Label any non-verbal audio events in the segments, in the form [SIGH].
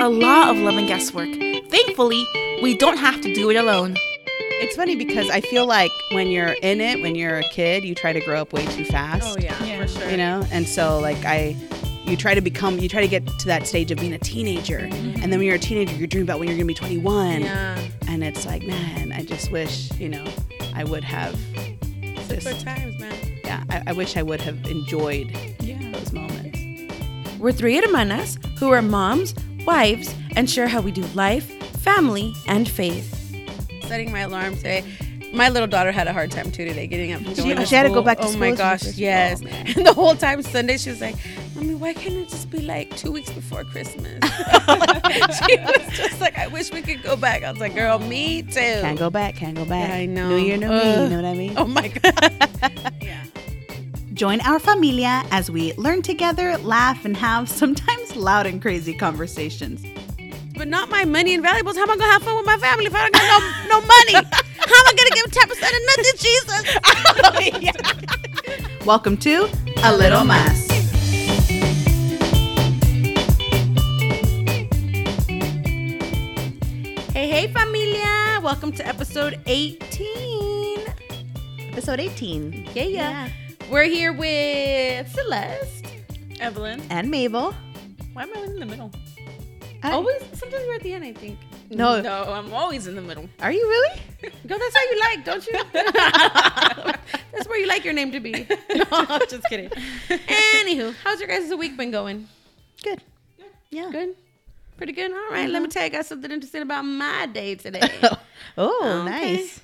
a lot of love and guesswork. Thankfully, we don't have to do it alone. It's funny because I feel like when you're in it, when you're a kid, you try to grow up way too fast. Oh yeah, Yeah. for sure. You know, and so like I, you try to become, you try to get to that stage of being a teenager, mm-hmm. and then when you're a teenager, you're dreaming about when you're gonna be 21, Yeah. and it's like, man, I just wish, you know, I would have. Just, Good times, man. yeah, I, I wish I would have enjoyed Yeah. those moments. We're three hermanas who are moms, wives, and share how we do life, family, and faith. Setting my alarm today. My little daughter had a hard time too today getting up and She- to she had to go back to Oh school Oh my gosh, yes. Oh, [LAUGHS] and the whole time Sunday she was like, "Mommy, why can't it just be like two weeks before Christmas?" [LAUGHS] [LAUGHS] she was just like, "I wish we could go back." I was like, "Girl, me too." Can't go back, can't go back. Yeah, I know. New year, new me. You know what I mean? Oh my god. Yeah. Join our familia as we learn together, laugh, and have sometimes loud and crazy conversations. but not my money and valuables. How am I gonna have fun with my family if I don't got no no money? How am I gonna give ten percent of nothing, Jesus? [LAUGHS] Welcome to A Little Mess. Hey, hey, familia! Welcome to episode 18. Episode 18. Yeah, yeah. We're here with Celeste. Evelyn. And Mabel. Why am I in the middle? I- Always, sometimes we're at the end, I think. No. No, I'm always in the middle. Are you really? Go, that's how you like, don't you? [LAUGHS] [LAUGHS] that's where you like your name to be. [LAUGHS] No, I'm just kidding. Anywho, how's your guys' week been going? Good. Yeah. Good? Pretty good? All right, let me tell you guys something interesting about my day today. Oh, Okay. nice.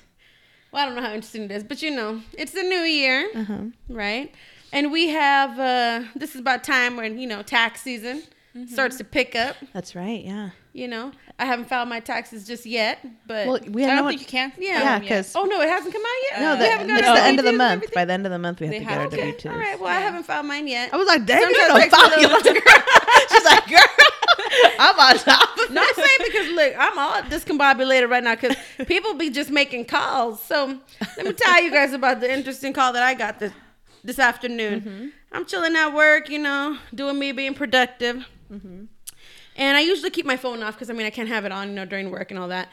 Well, I don't know how interesting it is, but you know, it's the new year, Uh-huh. right? And we have uh this is about time when you know tax season starts mm-hmm. to pick up. That's right. Yeah. You know, I haven't filed my taxes just yet, but Well, we I don't think you can. Yeah. yeah, because oh no, it hasn't come out yet. no, We the, haven't got it's the end of the month. By the end of the month, we have They to have get our to. W Okay, twos. all right. Well, I haven't filed mine yet. I was like, dang, Sometimes you don't takes me a file your [LAUGHS] She's like, girl, [LAUGHS] I'm on top of No, I'm saying because look, I'm all discombobulated right now because [LAUGHS] people be just making calls. So let me tell you guys about the interesting call that I got this this afternoon. Mm-hmm. I'm chilling at work, you know, doing me, being productive, and I usually keep my phone off because I mean I can't have it on, you know, during work and all that.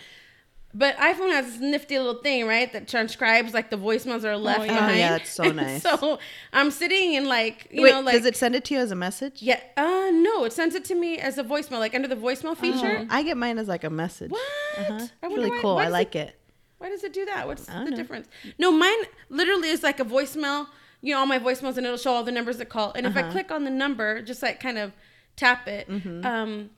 But iPhone has this nifty little thing, right, that transcribes like the voicemails that are left yeah. Oh, yeah, it's so [LAUGHS] nice. so I'm sitting and like, you Wait, know, like does it send it to you as a message? yeah, uh, no, it sends it to me as a voicemail, like under the voicemail feature. I get mine as like a message. What? Uh-huh. It's really why- cool. why I like it. Why does it do that? What's the know. difference? No, mine literally is like a voicemail. You know, all my voicemails, and it'll show all the numbers that call. And if I Uh-huh. click on the number, just like kind of tap it, um,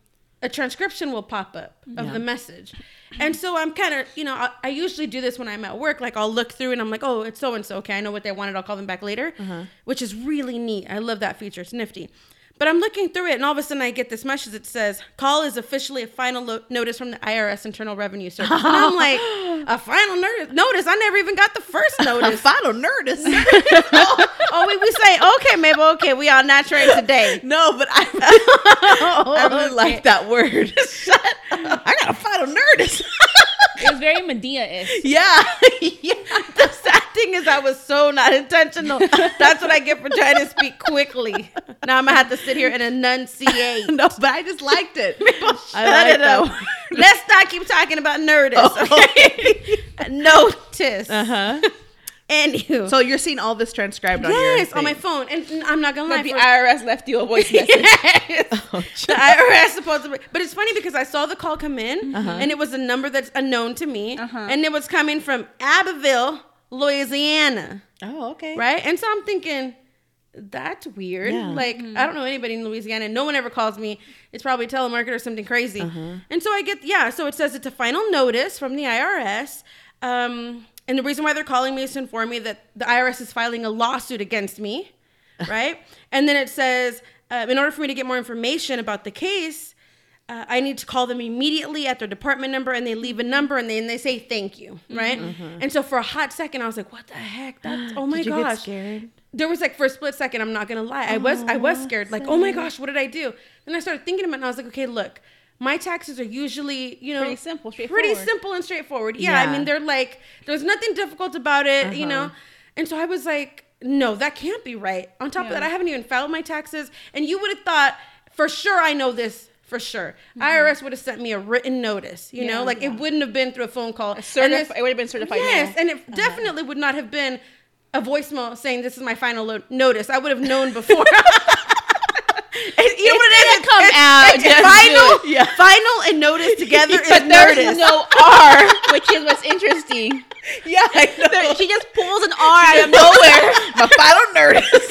a transcription will pop up of Mm-hmm. Yeah. the message. And so I'm kind of, you know, I, I usually do this when I'm at work. Like I'll look through and I'm like, oh, it's so and so. Okay, I know what they wanted. I'll call them back later, Uh-huh. which is really neat. I love that feature. It's nifty. But I'm looking through it, and all of a sudden I get this message that says, "Call is officially a final lo- notice from the IRS Internal Revenue Service." And I'm [LAUGHS] like, "A final notice? Notice? I never even got the first [LAUGHS] notice." Final notice? [LAUGHS] Oh, oh, we, we say, "Okay, Mabel. Okay, we all natural today." no, but I, I really Okay. like that word. I got a final nerdist. It was very Madea-ish. [LAUGHS] yeah. [LAUGHS] yeah. The sad thing is, I was so not intentional. That's what I get for trying to speak quickly. Now I'm gonna have to sit here and enunciate. [LAUGHS] No, but I just liked it. I Shut like it up. Let's not keep talking about nerdist. Oh, Okay? Notice. Uh huh. Anywho. So you're seeing all this transcribed on your yes, on my phone, and I'm not gonna lie. The for- IRS left you a voice [LAUGHS] message. Yes. [LAUGHS] Oh, the IRS supposed to be, but it's funny because I saw the call come in, Uh-huh. and it was a number that's unknown to me, Uh-huh. and it was coming from Abbeville, Louisiana, Oh, okay. right? And so I'm thinking, that's weird. Yeah. Like I don't know anybody in Louisiana. No one ever calls me. It's probably a telemarketer or something crazy. Uh-huh. And so I get yeah. So it says it's a final notice from the IRS. Um, and the reason why they're calling me is to inform me that the IRS is filing a lawsuit against me, [LAUGHS] right? and then it says, uh, in order for me to get more information about the case, uh, I need to call them immediately at their department number, and they leave a number, and they and they say thank you, right? And so for a hot second, I was like, "What the heck? That's [GASPS] oh my Did you gosh!" get scared? there was like for a split second i'm not gonna lie i was i was scared like oh my gosh what did i do then i started thinking about it and i was like okay look my taxes are usually you know Pretty simple, pretty simple and straightforward yeah, i mean they're like there's nothing difficult about it you know uh-huh. and so i was like no that can't be right on top of that i haven't even filed my taxes and you would have thought for sure i know this for sure. Mm-hmm. IRS would have sent me a written notice. You know, Yeah. like it wouldn't have been through a phone call. And Certif- it would have been certified Yes, and it uh-huh. definitely would not have been a voicemail saying this is my final lo- notice. I would have known [LAUGHS] before. [LAUGHS] And you know what it is? didn't come It's- out, it's final, it. final, and notice together is but there's notice. no R, [LAUGHS] which is what's interesting. Yeah. There- she just pulls an R out of nowhere. [LAUGHS] My final notice.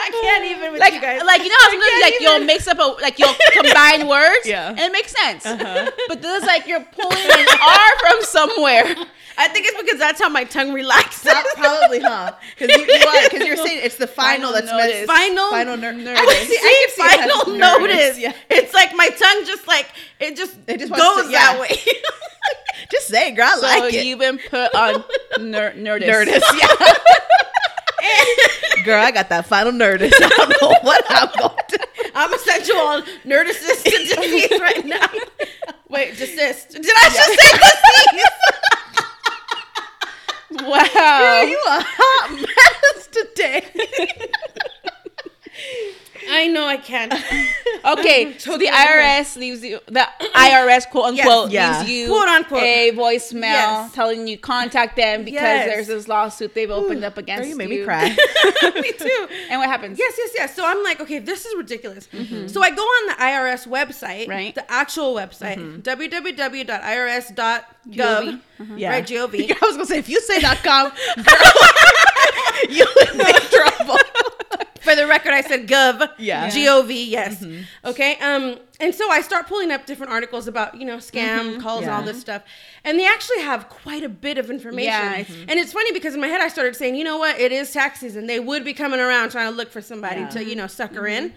I can't even with like, you guys. like you know how sometimes like you'll mix up a like you'll combine words, Yeah. and it makes sense. Uh-huh. But this is like you're pulling an R from somewhere. I think it's because that's how my tongue relaxes. Probably, huh? Because you, you are because you're saying it's the final, Final that's notice. meant Final, final ner- I notice. can see, I I can can see see it final has notice. yeah. It's like my tongue just like it just, It just goes to- that way. [LAUGHS] Just say, it, girl, I So like it. you've been put on ner- nerdist. Nerdist, yeah. [LAUGHS] Girl, I got that final nerdist. I don't know what I'm going to. I'm a sensual nerdicist [LAUGHS] to disease right now. Wait, desist. Did I just say disease? Wow. You a hot mess today. [LAUGHS] I know I can't. [LAUGHS] Okay, so the IRS leaves you the IRS quote unquote yeah. leaves you Quote, unquote. a voicemail Yes. telling you contact them because Yes. there's this lawsuit they've opened up against Girl, you made you. me cry. [LAUGHS] [LAUGHS] Me too. And what happens? Yes, yes, yes. So I'm like, okay, this is ridiculous. Mm-hmm. So I go on the IRS website, Right. The actual website, mm-hmm. www.irs.gov, mm-hmm. Yeah. right? Gov. I was gonna say if you say .com, girl, you in trouble. For the record, I said gov. Yeah. G O V. Yes. Okay. Um. And so I start pulling up different articles about you know scam calls and all this stuff, and they actually have quite a bit of information. Yeah, it's- And it's funny because in my head I started saying, you know what, it is tax season. They would be coming around trying to look for somebody Yeah. to you know sucker in.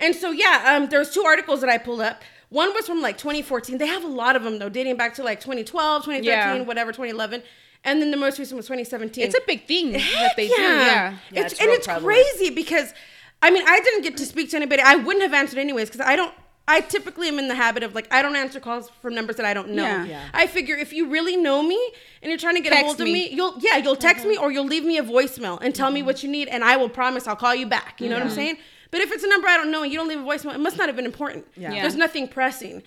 And so yeah, um, there's two articles that I pulled up. One was from like 2014. They have a lot of them though, dating back to like 2012, 2013, Yeah. whatever, 2011. And then the most recent was 2017 It's a big thing that they do. yeah. Yeah. Yeah, It's, it's and it's prevalent. crazy because, I mean, I didn't get to speak to anybody. I wouldn't have answered anyways because I don't. I typically am in the habit of like I don't answer calls from numbers that I don't know. Yeah. Yeah. I figure if you really know me and you're trying to get a hold of me. me, you'll yeah you'll text me or you'll leave me a voicemail and tell me what you need and I will promise I'll call you back. You know what I'm saying? But if it's a number I don't know and you don't leave a voicemail, it must not have been important. Yeah. Yeah. There's nothing pressing.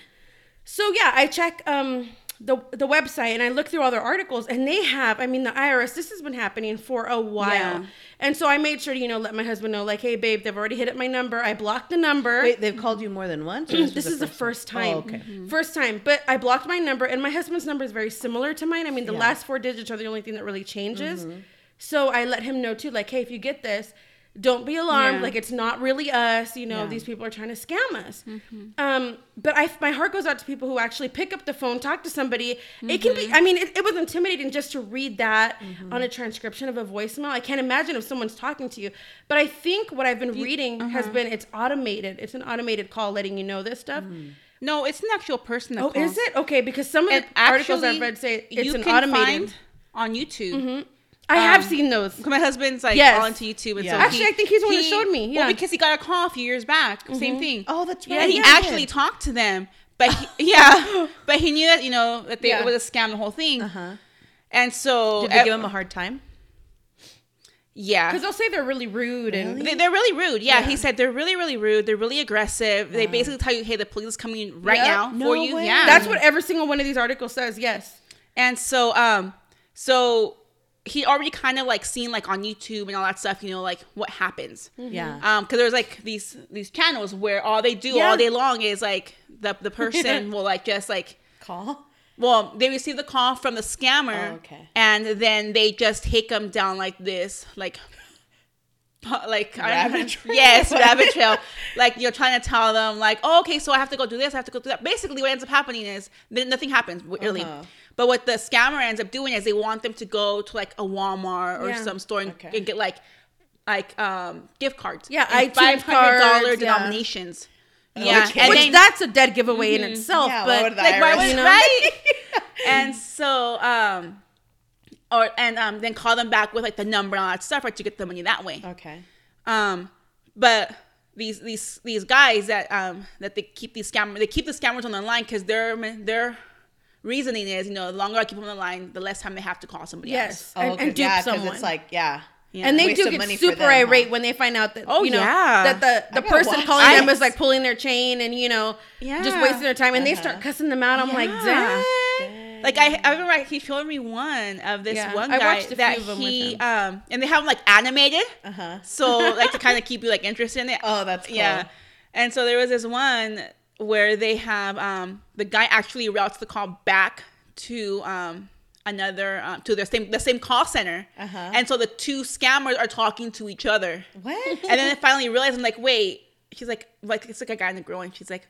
So yeah, I check um the the website and I look through all their articles and they have I mean the IRS this has been happening for a while. Yeah. And so I made sure to you know let my husband know like hey babe they've already hit up my number. I blocked the number. Wait, they've called you more than once. or this [CLEARS THROAT] is the first time. Oh, okay. Mm-hmm. First time. But I blocked my number and my husband's number is very similar to mine. I mean the Yeah. last four digits are the only thing that really changes. Mm-hmm. So I let him know too like hey if you get this don't be alarmed. Yeah. Like it's not really us. You know, Yeah. these people are trying to scam us. Mm-hmm. Um, but I, my heart goes out to people who actually pick up the phone, talk to somebody. It can be. Mm-hmm. I mean, it, it was intimidating just to read that mm-hmm. on a transcription of a voicemail. I can't imagine if someone's talking to you. But I think what I've been reading has uh-huh. been it's automated. It's an automated call letting you know this stuff. No, it's an actual person that Oh, calls. is it okay? Because some of And the articles I've read say it's you an can automated. find on YouTube. I have um, seen those. My husband's like Yes. all into YouTube, and Yeah. so Actually, he- I think he's the one that showed me, yeah. well, because he got a call a few years back. Same thing. Oh, that's right. Yeah, he Yeah, actually yeah. talked to them, but he, [LAUGHS] yeah, but he knew that you know that they, Yeah. it was a scam, the whole thing. Uh-huh. And so, Did they uh, give him a hard time? yeah, Because they'll say they're really rude and They, they're really rude. Yeah, Yeah. he said they're really, really rude. They're really aggressive. They basically tell you, "Hey, the police is coming right Yep. now No for you." way. Yeah, that's what every single one of these articles says. Yes. And so, um, so he already kind of like seen like on YouTube and all that stuff. You know, like what happens. Yeah. Um, because there's like these these channels where all they do Yeah. all day long is like the the [LAUGHS] person will like just like Call. well they receive the call from the scammer Oh, okay. and then they just take them down like this like [LAUGHS] like I don't know- Rabbit trail? yes [LAUGHS] rabbit trail like you're trying to tell them like oh okay so I have to go do this I have to go do that basically what ends up happening is then nothing happens really Uh-huh. But what the scammer ends up doing is they want them to go to like a Walmart or Yeah. some store and, Okay. and get like like um gift cards Yeah, in iTunes $500 cards, yeah. denominations yeah Okay. and Which then that's a dead giveaway in itself. Yeah, but like why IRS would you know? right [LAUGHS] and so um or and um then call them back with like the number and all that stuff right to get the money that way Okay. um but these these these guys that um that they keep these scammers they keep the scammers on the line because their their reasoning is you know the longer I keep them on the line the less time they have to call somebody else yes, and, and dupe yeah, 'cause someone. it's like, yeah. Yeah. and they Waste do get money super them, huh? irate when they find out that Oh, you know yeah. that the, the person watch calling them is like pulling their chain and you know yeah. just wasting their time and they start cussing them out. I'm like, Yeah. dang. Like I, I remember he showed me one of this Yeah, one I guy watched a that few of them with he him. um and they have them like animated, Uh huh. so like to [LAUGHS] kind of keep you like interested in it. Oh, that's cool. yeah. And so there was this one where they have um the guy actually routes the call back to um another um, to the same the same call center, Uh-huh. and so the two scammers are talking to each other. What? And then I finally realized I'm like, wait. She's like, like it's like a guy and a girl, and she's like,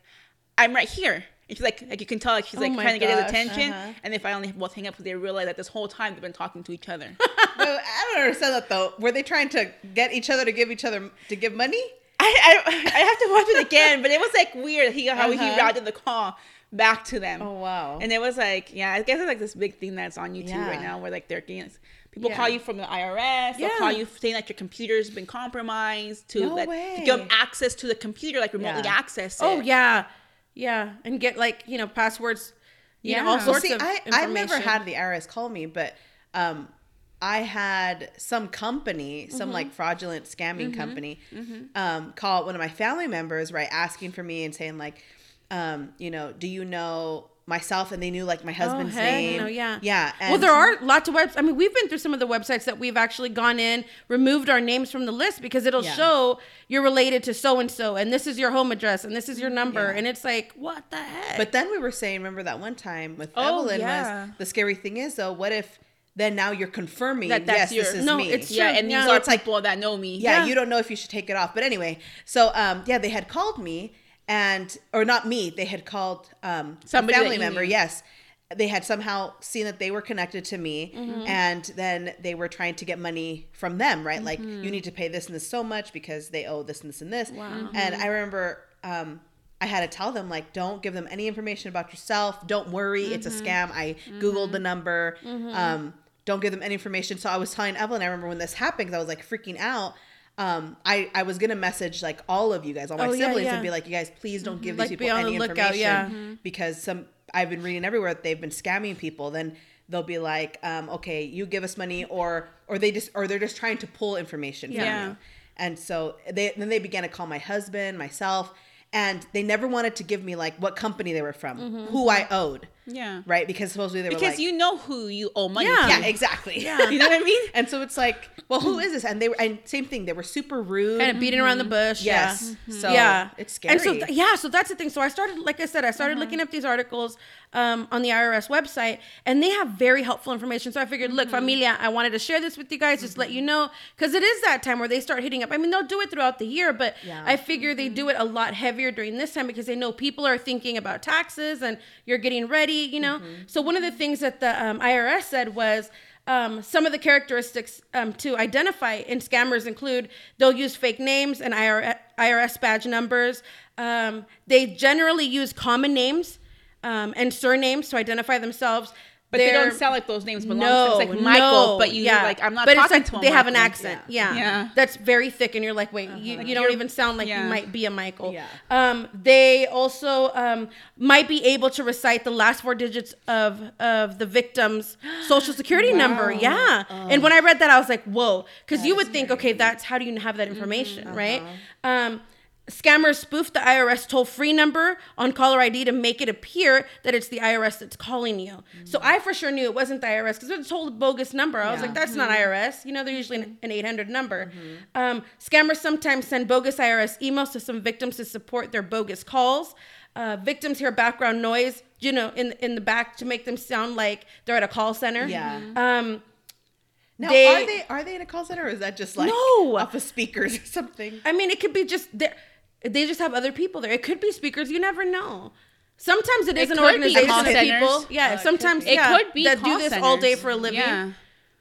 I'm right here. And she's like, like you can tell, like she's Oh like trying to get his attention. uh-huh. And they finally both hang up because they realize that this whole time they've been talking to each other. [LAUGHS] I don't understand that though. Were they trying to get each other to give each other to give money? I, I I have to watch it again, but it was like weird. He how he Uh-huh. routed the call back to them. Oh wow. And it was like, yeah, I guess it's like this big thing that's on YouTube Yeah. right now where like they're getting people Yeah. call you from the IRS, they'll Yeah. call you saying that your computer's been compromised to No that to give them access to the computer, like remotely access it. Oh yeah, yeah, and get like you know passwords. You know, Yeah. all Well, sorts see, of I, I've never had the IRS call me, but um, I had some company, some Mm-hmm. like fraudulent scamming company, um, call one of my family members, right, asking for me and saying like, um, you know, do you know myself? And they knew like my husband's Oh, name. no, yeah. yeah. well, there are lots of websites. I mean, we've been through some of the websites that we've actually gone in, removed our names from the list because it'll Yeah. show you're related to so and so, and this is your home address, and this is your number, Yeah. and it's like, what the heck? But then we were saying, remember that one time with Oh, Evelyn yeah. was the scary thing is though, what if then now you're confirming That that's yes, this your- is No, me. it's yeah, true. and these Yeah. are So it's like- people that know me. yeah, Yeah. you don't know if you should take it off. But anyway, so um, yeah, they had called me and or not me, they had called um Somebody a family member. knew. Yes, they had somehow seen that they were connected to me, Mm-hmm. and then they were trying to get money from them. Right, like Mm-hmm. you need to pay this and this so much because they owe this and this and this. Wow. And I remember. Um, I had to tell them like, don't give them any information about yourself. Don't worry, it's a Mm-hmm. scam. I googled the number. Um, don't give them any information. So I was telling Evelyn. I remember when this happened because I was like freaking out. Um, I I was gonna message like all of you guys, all my Oh, siblings, yeah. and be like, you guys, please don't give Like, these people any lookout, information yeah. Mm-hmm. because some I've been reading everywhere that they've been scamming people. Then they'll be like, um, okay, you give us money, or or they just or they're just trying to pull information from you. And so they then they began to call my husband, myself, and they never wanted to give me like what company they were from, Mm-hmm. who I owed, Yeah. right? Because supposedly they were Because like, you know who you owe money Yeah. to. yeah, exactly. Yeah. [LAUGHS] You know what I mean? [LAUGHS] And so it's like, well, who is this? And they were, and same thing. They were super rude. kind of beating around the mm-hmm. bush. yes. Yeah. So yeah, it's scary. And so th- yeah, so that's the thing. So I started, like I said, I started uh-huh. looking up these articles um, on the IRS website, and they have very helpful information. So I figured, look, mm-hmm. familia, I wanted to share this with you guys, just let you know, because it is that time where they start hitting up. I mean, they'll do it throughout the year, but Yeah. I figure they do it a lot heavier during this time because they know people are thinking about taxes and you're getting ready, you know. So one of the things that the um, IRS said was. Um, some of the characteristics um, to identify in scammers include they'll use fake names and IRS, IRS badge numbers. Um, they generally use common names um, and surnames to identify themselves. But they don't sound like those names belong no. It's like Michael, no, but you yeah. like I'm not But it's like they have an accent, yeah. Yeah. that's very thick, and you're like, wait, you, you don't even sound like you might be a Michael. Yeah. Um, they also um, might be able to recite the last four digits of of the victim's social security number. Yeah, and when I read that, I was like, whoa, because you would think, okay, that's how do you have that information, right? Um, Scammers spoof the IRS toll free number on caller ID to make it appear that it's the IRS that's calling you. So I for sure knew it wasn't the IRS because it was a bogus number. I was like, that's not IRS. You know, they're usually an- an 800 number. Um, scammers sometimes send bogus IRS emails to some victims to support their bogus calls. Uh, victims hear background noise, you know, in in the back to make them sound like they're at a call center. Yeah. Um, Now, They- are they are they in a call center or is that just like No. off of speakers or something? I mean, it could be just they they just have other people there. It could be speakers. You never know. Sometimes it is an organization of people. Yeah, it could sometimes. It yeah, could be that do call this all day for a living. Yeah.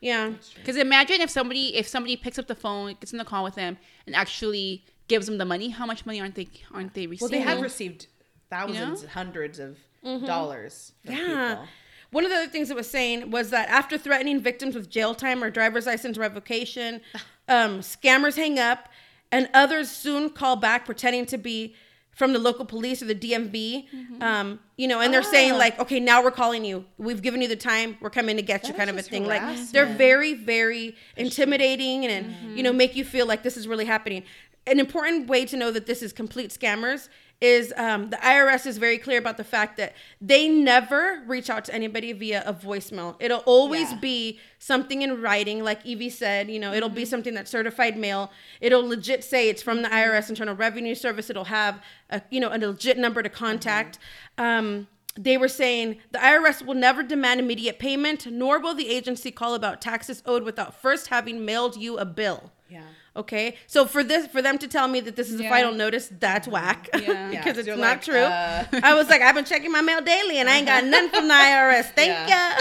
Yeah. Because imagine if somebody if somebody picks up the phone, gets in the call with them, and actually gives them the money. How much money aren't they aren't they receiving? Well, they have received thousands, hundreds of dollars. From Mm-hmm. Yeah. People. One of the other things it was saying was that after threatening victims with jail time or driver's license revocation, [SIGHS] um, scammers hang up, and others soon call back pretending to be from the local police or the DMV, um, you know, and they're saying like, okay, now we're calling you. We've given you the time. We're coming to get you, kind of a thing. Like they're very, very intimidating and, you know, make you feel like this is really happening. An important way to know that this is complete scammers is um, the IRS is very clear about the fact that they never reach out to anybody via a voicemail. It'll always Yeah. be something in writing, like Evie said. You know, it'll be something that's certified mail. It'll legit say it's from the IRS Internal Revenue Service. It'll have a you know a legit number to contact. Um, they were saying the IRS will never demand immediate payment, nor will the agency call about taxes owed without first having mailed you a bill. Yeah. Okay, so for this, for them to tell me that this is a final notice, that's whack. Yeah. [LAUGHS] Yeah, it's you're not like, true. uh. I was like, I've been checking my mail daily, and I ain't got nothing from the [LAUGHS] IRS. Thank Yeah.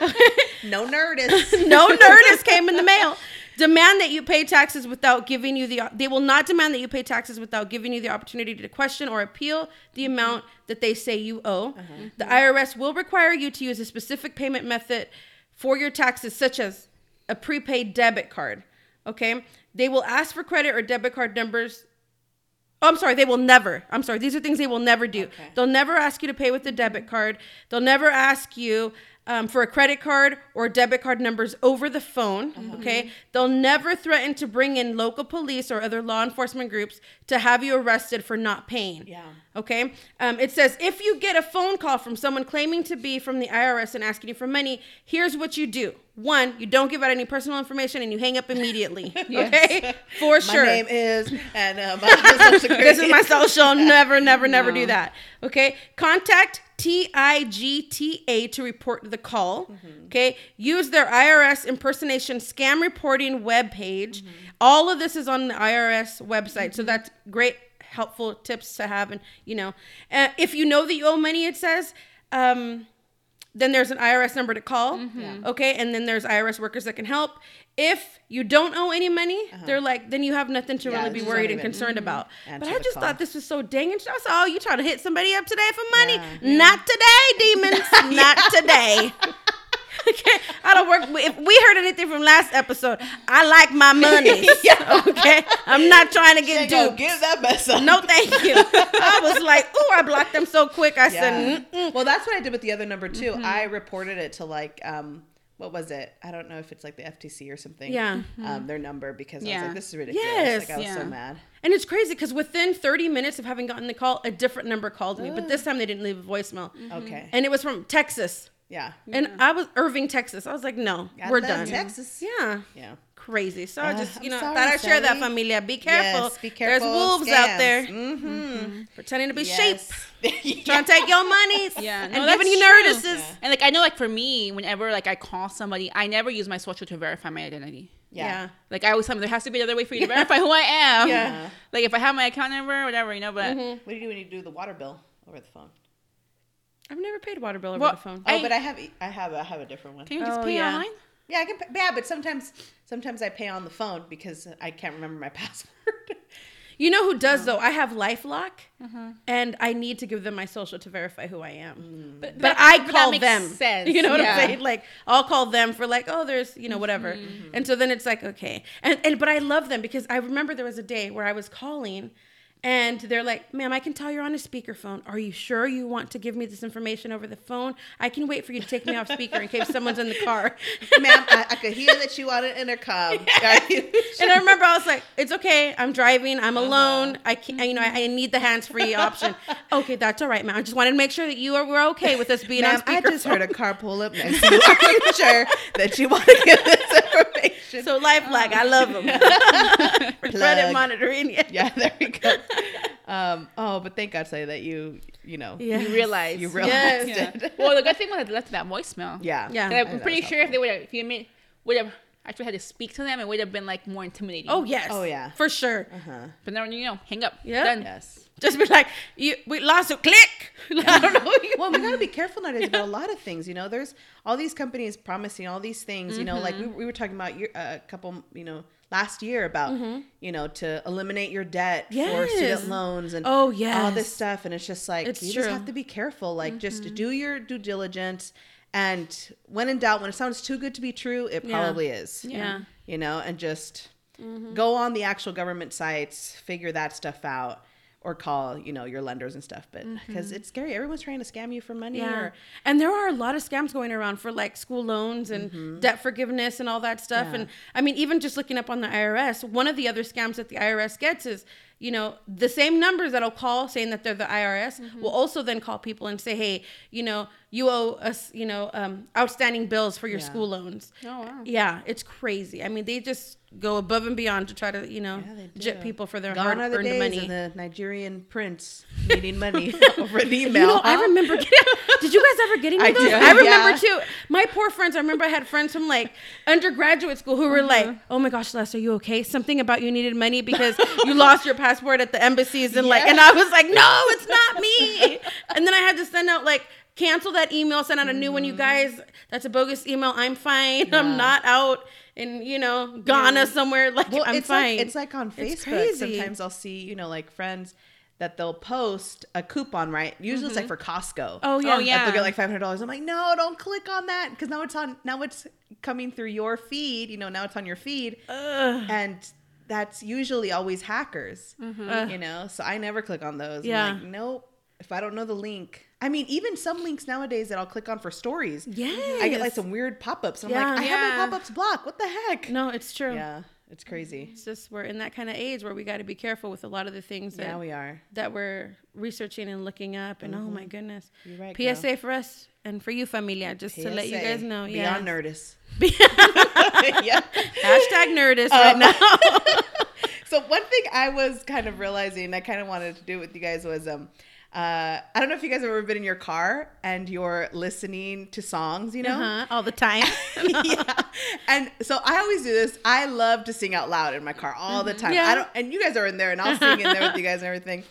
ya. [LAUGHS] No nerdist. no notice came in the mail. Demand that you pay taxes without giving you the. They will not demand that you pay taxes without giving you the opportunity to question or appeal the amount that they say you owe. The IRS will require you to use a specific payment method for your taxes, such as a prepaid debit card. Okay, they will ask for credit or debit card numbers Oh, I'm sorry. They will never. I'm sorry. These are things they will never do. Okay. They'll never ask you to pay with a debit card. They'll never ask you um, for a credit card or debit card numbers over the phone. Uh-huh. Okay. They'll never threaten to bring in local police or other law enforcement groups to have you arrested for not paying. Yeah. Okay. Um, it says if you get a phone call from someone claiming to be from the IRS and asking you for money, here's what you do. One, you don't give out any personal information and you hang up immediately. [LAUGHS] Okay. For sure. My name is and [LAUGHS] my social this is my social. [LAUGHS] Never, never, never do that. Okay. Contact TIGTA to report the call. Okay. Use their IRS impersonation scam reporting webpage. All of this is on the IRS website. So that's great, helpful tips to have. And, you know, uh, if you know that you owe money, it says, um, then there's an IRS number to call. Okay. And then there's IRS workers that can help. If you don't owe any money, they're like, then you have nothing to Uh-huh. Yeah, really be worried don't and even- concerned about. Answer But I just call. thought this was so dang interesting. I said, oh, you trying to hit somebody up today for money? Yeah. Not today, demons. [LAUGHS] Not today. [LAUGHS] okay. I don't work. If we heard anything from last episode, I like my money. [LAUGHS] Okay. I'm not trying to get gonna duped. give that mess up. No, thank you. I was like, oh, I blocked them so quick. I Yeah. said, mm Well, that's what I did with the other number too. Mm-hmm. I reported it to like um what was it? I don't know if it's like the FTC or something. Yeah. Um, their number because I was like, this is ridiculous. Yes. Like I was so mad. And it's crazy because within 30 minutes of having gotten the call, a different number called me. But this time they didn't leave a voicemail. Okay. And it was from Texas. Yeah. And I was Irving, Texas. I was like, no, Got we're done. Texas. Yeah. Yeah. Crazy. So I Uh, just, you I'm know, sorry, thought I'd share that, familia. Be careful. Yes, be careful. There's wolves out there Mm-hmm. pretending to be sheep, [LAUGHS] Yes. trying to take your money Yeah, and no, giving you true. notices. Yeah. And like I know, like for me, whenever like I call somebody, I never use my social to verify my identity. yeah. Like I always tell them there has to be another way for you to verify who I am. Yeah. Like if I have my account number, whatever, you know. But What do you do when you do the water bill over the phone? I've never paid a water bill over Well, the phone. Oh, I- but I have I have I have a different one. can you just Oh, pay yeah. online? Yeah, I can. Pay, yeah, but sometimes sometimes I pay on the phone because I can't remember my [LAUGHS] password. You know who does though? I have LifeLock, Uh-huh. and I need to give them my social to verify who I am. But, that- I but that call makes them. sense. [LAUGHS] You know what Yeah. I'm saying? Like I'll call them for like, oh, there's you know whatever, Mm-hmm. and so then it's like okay, and and but I love them because I remember there was a day where I was calling. And they're like, ma'am, I can tell you're on a speakerphone. Are you sure you want to give me this information over the phone? I can wait for you to take me off speaker in case someone's in the car. [LAUGHS] Ma'am, I, I could hear that you on an intercom. And I remember I was like, "It's okay. I'm driving. I'm Uh-huh. alone. I can't. You know, I, I need the hands-free option." [LAUGHS] Okay, that's all right, ma'am. I just wanted to make sure that you are were okay with us being Ma'am, on I just heard a car pull up [LAUGHS] next to you. You sure that you want to give this information? So LifeLock, I love them for credit monitoring. Yeah. yeah, there we go. [LAUGHS] Um, oh, but thank God, say that you, you know, Yes. You realize. you realized Yes. it. well, the good thing was I left that voicemail. Yeah, Yeah. And I I'm pretty that was sure if they would have, if you made, would have actually had to speak to them, it would have been like more intimidating. Oh yes. Oh, yeah. For sure. Uh-huh. But then you know, hang up. Yeah. Done. Yes. Just be like, you, we lost a click. [LAUGHS] I don't know. Well, we gotta be careful nowadays about a lot of things. You know, there's all these companies promising all these things. You know, like we, we were talking about year- uh, a couple, you know, last year about, you know, to eliminate your debt for student loans and Oh, yeah all this stuff. And it's just like It's you true. just have to be careful. Like, just do your due diligence. And when in doubt, when it sounds too good to be true, it Yeah. probably is. Yeah. You know, and just mm-hmm. go on the actual government sites, figure that stuff out. Or call you know your lenders and stuff but because it's scary everyone's trying to scam you for money Mm-hmm. Yeah. or And there are a lot of scams going around for like school loans and debt forgiveness and all that stuff. Mm-hmm. Yeah. And I mean, even just looking up on the IRS, one of the other scams that the IRS gets is, you know, the same numbers that'll call saying that they're the IRS Mm-hmm. will also then call people and say, hey, you know, you owe us, you know, um, outstanding bills for your Yeah. school loans. Oh, wow. Yeah, it's crazy. I mean, they just go above and beyond to try to, you know, Yeah, do. people for their gone hard earned money. of the nigerian prince [LAUGHS] needing money [LAUGHS] over an email You know, I remember getting. Did you guys ever get [LAUGHS] any I of those? did, I remember yeah. too. My poor friends. I remember I had friends from like undergraduate school who were uh-huh. like, "Oh my gosh, Les, are you okay? Something about you needed money because you lost your passport at the embassies and like." And I was like, "No, it's not me." And then I had to send out like. Cancel that email, send out a new one, you mm-hmm. guys. That's a bogus email. I'm fine. Yeah. I'm not out in, you know, Ghana somewhere. Like, well, I'm it's fine. Like, it's like on It's Facebook. crazy. Sometimes I'll see, you know, like friends that they'll post a coupon, right? Usually it's like mm-hmm. for Costco. oh, yeah. Oh, yeah. They'll get like five hundred dollars. I'm like, no, don't click on that because now it's on. Now it's coming through your feed. You know, now it's on your feed, Ugh. and that's usually always hackers. Mm-hmm. Ugh. You know, so I never click on those. Yeah. like, nope. If I don't know the link, I mean, even some links nowadays that I'll click on for stories. Yeah. I get like some weird pop-ups. I'm Yeah. like, I have Yeah. my pop-ups blocked. What the heck? No, it's true. Yeah, it's crazy. It's just we're in that kind of age where we got to be careful with a lot of the things that Yeah, we are. that we're researching and looking up. And oh my goodness, You're right, girl. PSA for us and for you, familia, just to let you guys know. Be [LAUGHS] Yeah, on [LAUGHS] Nerdist. yeah. hashtag Nerdist Oh. right now. [LAUGHS] So one thing I was kind of realizing, I kind of wanted to do with you guys was, um, uh, I don't know if you guys have ever been in your car and you're listening to songs, you know. uh-huh, all the time. [LAUGHS] yeah. And so I always do this. I love to sing out loud in my car all the time. Yeah. I don't and you guys are in there and I'll sing in there with you guys and everything.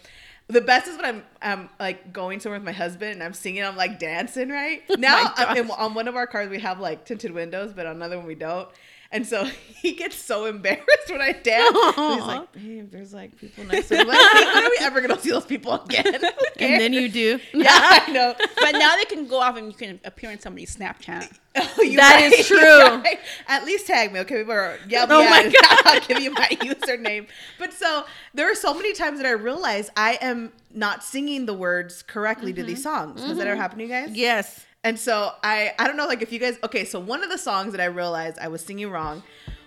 The best is when I'm I'm like going somewhere with my husband and I'm singing, I'm like dancing, right? [LAUGHS] Now I'm in, on one of our cars we have like tinted windows, but on another one we don't. And so [LAUGHS] he gets so embarrassed when I dance. He's like, babe, there's like people next to me. Like, "Hey, when are we ever gonna see those people again? [LAUGHS] And then you do. [LAUGHS] Yeah, I know. But now they can go off and you can appear in somebody's Snapchat. Oh, you're That is right, true. right. At least tag me, okay? Or yeah, Oh yeah, my I'll give you my username. But so there are so many times that I realize I am not singing the words correctly to these mm-hmm. songs. Has that ever mm-hmm. happened to you guys? Yes. And so I I don't know like if you guys okay, so one of the songs that I realized I was singing wrong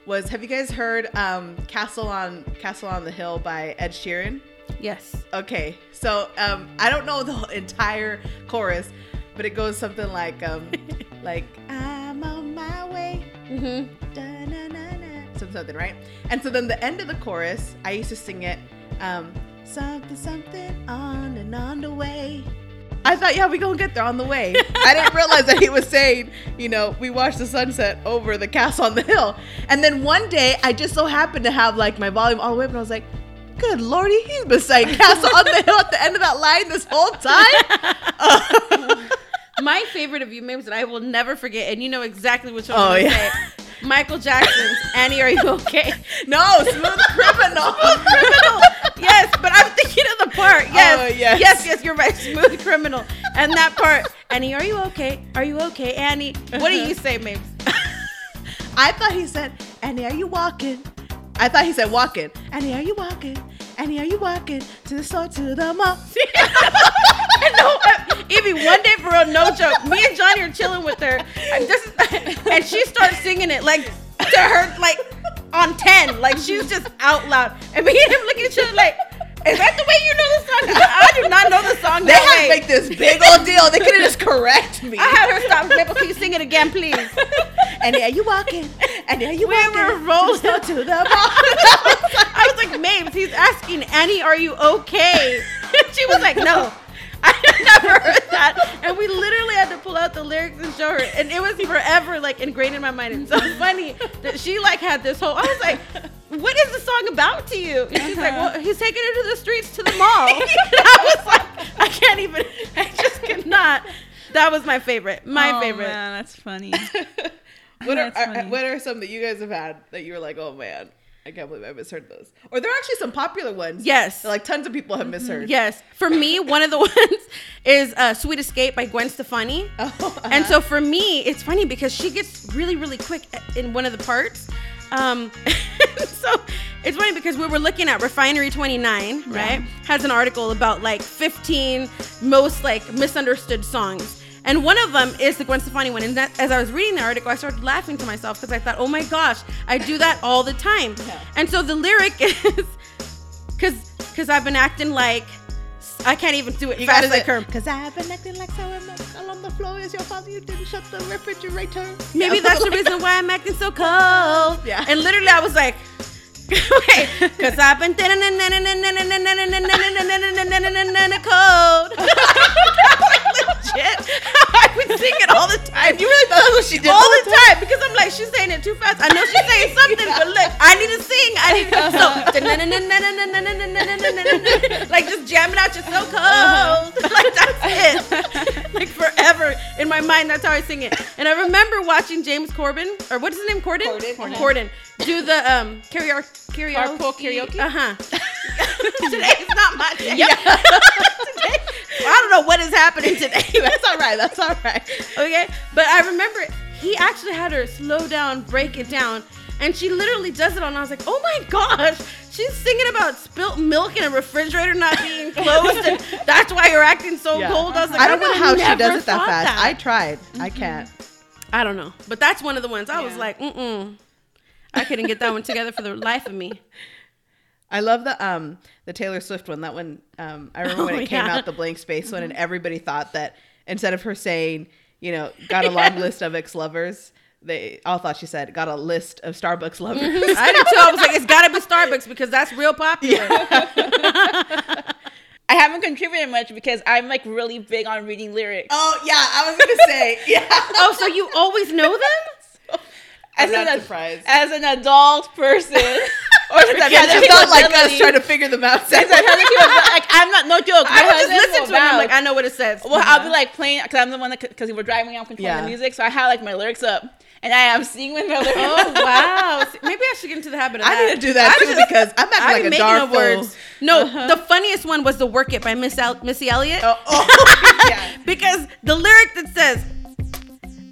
was have you guys heard um Castle on Castle on the Hill by Ed Sheeran? Yes. Okay, so um, I don't know the entire chorus, but it goes something like um, [LAUGHS] like I'm on my way, Mm-hmm. da-na-na-na, something something, right? And so then the end of the chorus, I used to sing it, um, something something on and on the way. I thought, yeah, we gonna get there on the way. [LAUGHS] I didn't realize that he was saying, you know, we watched the sunset over the castle on the hill. And then one day, I just so happened to have like my volume all the way up, and I was like, good lordy, he's been saying castle on the hill at the end of that line this whole time. [LAUGHS] [LAUGHS] My favorite of you memes that I will never forget, and you know exactly which one Oh, I'm yeah. say. Michael Jackson's Annie, are you okay? [LAUGHS] no, smooth criminal. [LAUGHS] criminal. Yes, but I'm thinking of the part. Oh, yes. Oh, yes. Yes, yes, you're right. Smooth criminal. And that part. Annie, are you okay? Are you okay, Annie? What do you say, Mabes? [LAUGHS] I thought he said, Annie, are you walking? I thought he said walking. Annie, are you walking? Annie, are you walking to the store to the mall? [LAUGHS] [LAUGHS] no, uh, Evie, one day for real, no joke. Me and Johnny are chilling with her, and, this is, [LAUGHS] and she starts singing it like to her, like on ten, like she's just out loud. And me and him look at each other like, "Is that the way you know the song?" I do not know the song They that had to make this big old deal. They could have just correct me. I had her stop. Mabel, can you sing it again, please? and are you walking? And are you We walking? were rolling. To the store to the mall. I was like, Mabes, he's asking Annie, are you okay? [LAUGHS] she was like, no. I [LAUGHS] never heard that. And we literally had to pull out the lyrics and show her. And it was forever like ingrained in my mind. It's so [LAUGHS] funny that she like had this whole I was like, what is the song about to you? And she's like, well, he's taking her to the streets to the mall. and I was like, I can't even I just could not. That was my favorite. My Oh, favorite. Man, that's funny. what are, That's are funny. what are some that you guys have had that you were like, oh man, I can't believe I misheard those? Or there are actually some popular ones. Yes. like tons of people have misheard. Yes. For me, one of the [LAUGHS] ones is uh, Sweet Escape by Gwen Stefani. [LAUGHS] Oh, And so for me, it's funny because she gets really, really quick in one of the parts. Um, [LAUGHS] so it's funny because we were looking at Refinery 29, right? Has an article about like 15 most like misunderstood songs. And one of them is the Gwen Stefani one. And that, as I was reading the article, I started laughing to myself because I thought, oh my gosh, I do that all the time. And so the lyric [LAUGHS] is, because because I've been acting like, I can't even do it You fast gotta like her. Because I've been acting like so on the floor is your father. You didn't shut the refrigerator. Maybe Yeah. that's the reason [LAUGHS] why I'm acting so cold. Yeah. And literally, I was like, because I've been cold. Legit. I would sing it all the time. You really thought that's what she did all the time because I'm like, she's saying it too fast. I know she's saying something, but look, I need to sing. I need to so like just jamming out. You're so cold. Like that's it. Like forever in my mind, that's how I sing it. And I remember watching James Corbin or what is his name? Corden. Corden. Corden. Do the um karaoke. Karaoke. Carpool karaoke? Uh huh. [LAUGHS] [LAUGHS] Today is not my day. [LAUGHS] Today, I don't know what is happening today. that's all right. That's all right. Okay, but I remember he actually had her slow down, break it down, and she literally does it on. I was like, oh my gosh, she's singing about spilt milk in a refrigerator not being closed, and that's why you're acting so Yeah. cold. I was like, I don't know how she does it that fast. that. I tried. I can't. I don't know, but that's one of the ones I was like, mm mm. I couldn't get that one together for the life of me. I love the um the Taylor Swift one. That one um I remember when [LAUGHS] Oh, it came yeah. out the blank space one and everybody thought that instead of her saying, you know, got a long [LAUGHS] list of ex lovers, they all thought she said got a list of Starbucks lovers. [LAUGHS] I did too. I was like, it's got to be Starbucks because that's real popular. I haven't contributed much because I'm like really big on reading lyrics. oh yeah, I was gonna say yeah. Oh, so you always know them? Not an, surprised. As an adult person, [LAUGHS] or yeah, it's not like us trying to figure them out. like I'm not no joke. I would just listen to it. I'm like, I know what it says. Well, I'll be uh-huh. like playing because I'm the one that because we were driving, I'm controlling Yeah. the music, so I have like my lyrics up, and I am singing with my lyrics. Oh wow! Maybe I should get into the habit of I that. need to do that I too just- because I'm I acting like a making dark words. No, uh-huh. the funniest one was the "Work It" by Miss El- Missy Elliott. Oh, oh, [LAUGHS] yeah. [LAUGHS] because the lyric that says,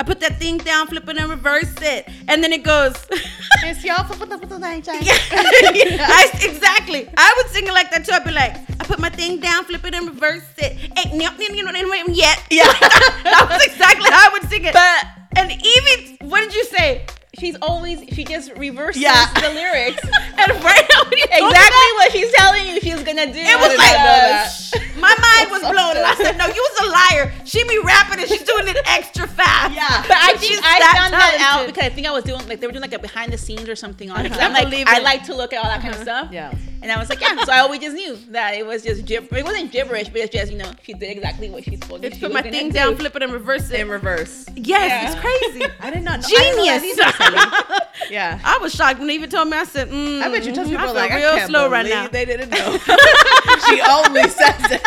"I put that thing down, flip it and reverse it," and then it goes. [LAUGHS] It's y'all for the for the night [LAUGHS] time. I, exactly. I would sing it like that too. I'd be like, I put my thing down, flip it and reverse it. Ain't you know, yet. Yeah. [LAUGHS] that was exactly how I would sing it. But and Evie, what did you say? she's always she just reverses Yeah. the lyrics. And right now, when you told me exactly what she's telling you she's gonna do. It was like, not know that. "Shh." my mind was blown. And I said, no, you was a liar. She be rapping and she's doing it extra fast. Yeah. But I think I found that out because I think I was doing like they were doing like a behind the scenes or something on it. Uh-huh. I'm like I like to look at all that kind of stuff. Yeah. And I was like, yeah. So I always just knew that it was just gibber. It wasn't gibberish, but it's just you know she did exactly what she told you. It's put my thing do. down, flip it and reverse it. In reverse. yes, Yeah. it's crazy. [LAUGHS] I did not know. I Genius. Sally. [LAUGHS] Yeah. I was shocked when they even told me. I said, mm, I bet you told mhm, people I like real I can't slow right now. they didn't know. [LAUGHS] she only says it.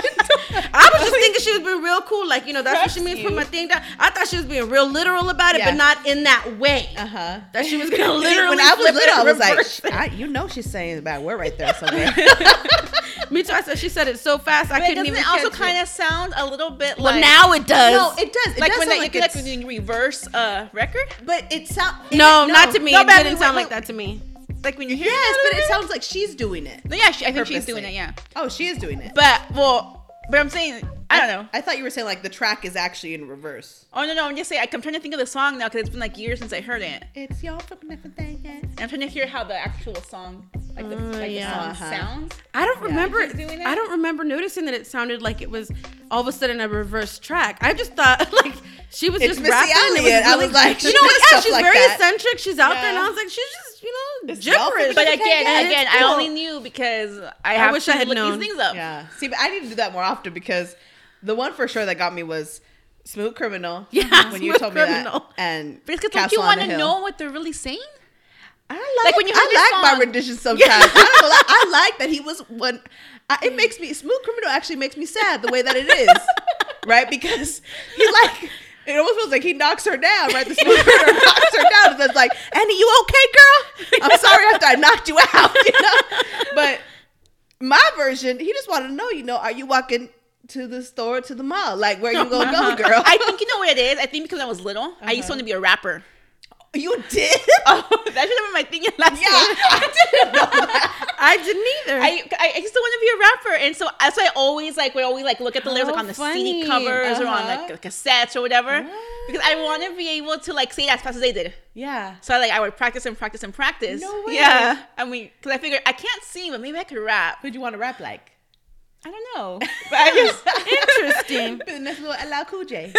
I was just [LAUGHS] thinking she was being real cool, like you know that's what she means. you. Put my thing down. I thought she was being real literal about it, Yeah. but not in that way. Uh huh. That she was [LAUGHS] gonna literally. When I was it little, I was like. I, you know, she's saying the bad word right there somewhere. [LAUGHS] Me too. I said she said it so fast I couldn't even it also kind of sound a little bit Well, like now it does. no, it does. It like does when they, like like, when you reverse a record? but it sounds. no, not to me. No, it but didn't sound like- like that to me. Like when you hear Yes, but it sounds like she's doing it. No, yeah, she, I think she's doing it. Yeah, Oh, she is doing it. but well, but I'm saying I don't know. I thought you were saying like the track is actually in reverse. Oh no, no, I'm just saying. I'm trying to think of the song now because it's been like years since I heard it, It's y'all flipping everything. and I'm trying to hear how the actual song, like the, like yeah. the song Uh-huh. sounds. I don't remember. Doing it? I don't remember noticing that it sounded like it was all of a sudden a reverse track. I just thought [LAUGHS] like she was It's just Missy rapping. and it Elliott. I was like, you know, what? [LAUGHS] yeah, she's like very that. eccentric. She's out there, and I was like, she's just you know It's gibberish. But again, again, it's I only knew because I have wish to I had look known. these things up. Yeah. See, but I need to do that more often because the one for sure that got me was Smooth Criminal. [LAUGHS] Yeah, when you told Criminal. me that. And because don't you want to know what they're really saying? I like, Like when you I like my rendition [LAUGHS] sometimes. I don't know. Like, I like that he was one. I, it makes me Smooth Criminal actually makes me sad the way that it is, [LAUGHS] right? Because he like it almost feels like he knocks her down, right? The Criminal [LAUGHS] knocks her down and it's like, Annie, you okay, girl? I'm sorry after I knocked you out, you know. But my version, he just wanted to know, you know, are you walking to the store to the mall? Like where you gonna go, [LAUGHS] girl? I think you know what it is. I think because I was little, I used to want to be a rapper. You did. [LAUGHS] Oh, that should have been my thing in last Yeah, [LAUGHS] I didn't know that. I didn't either. I, I I just don't want to be a rapper, and so that's why I always like we always like look at the lyrics like on the funny. CD covers or on Uh-huh. like the cassettes or whatever, because I want to be able to like say it as fast as they did. Yeah. So I like I would practice and practice and practice. No way. Yeah, I mean, because I figured I can't sing, but maybe I could rap. Who'd you want to rap like? I don't know, but I just. Interesting. [LAUGHS] next little LL Cool J.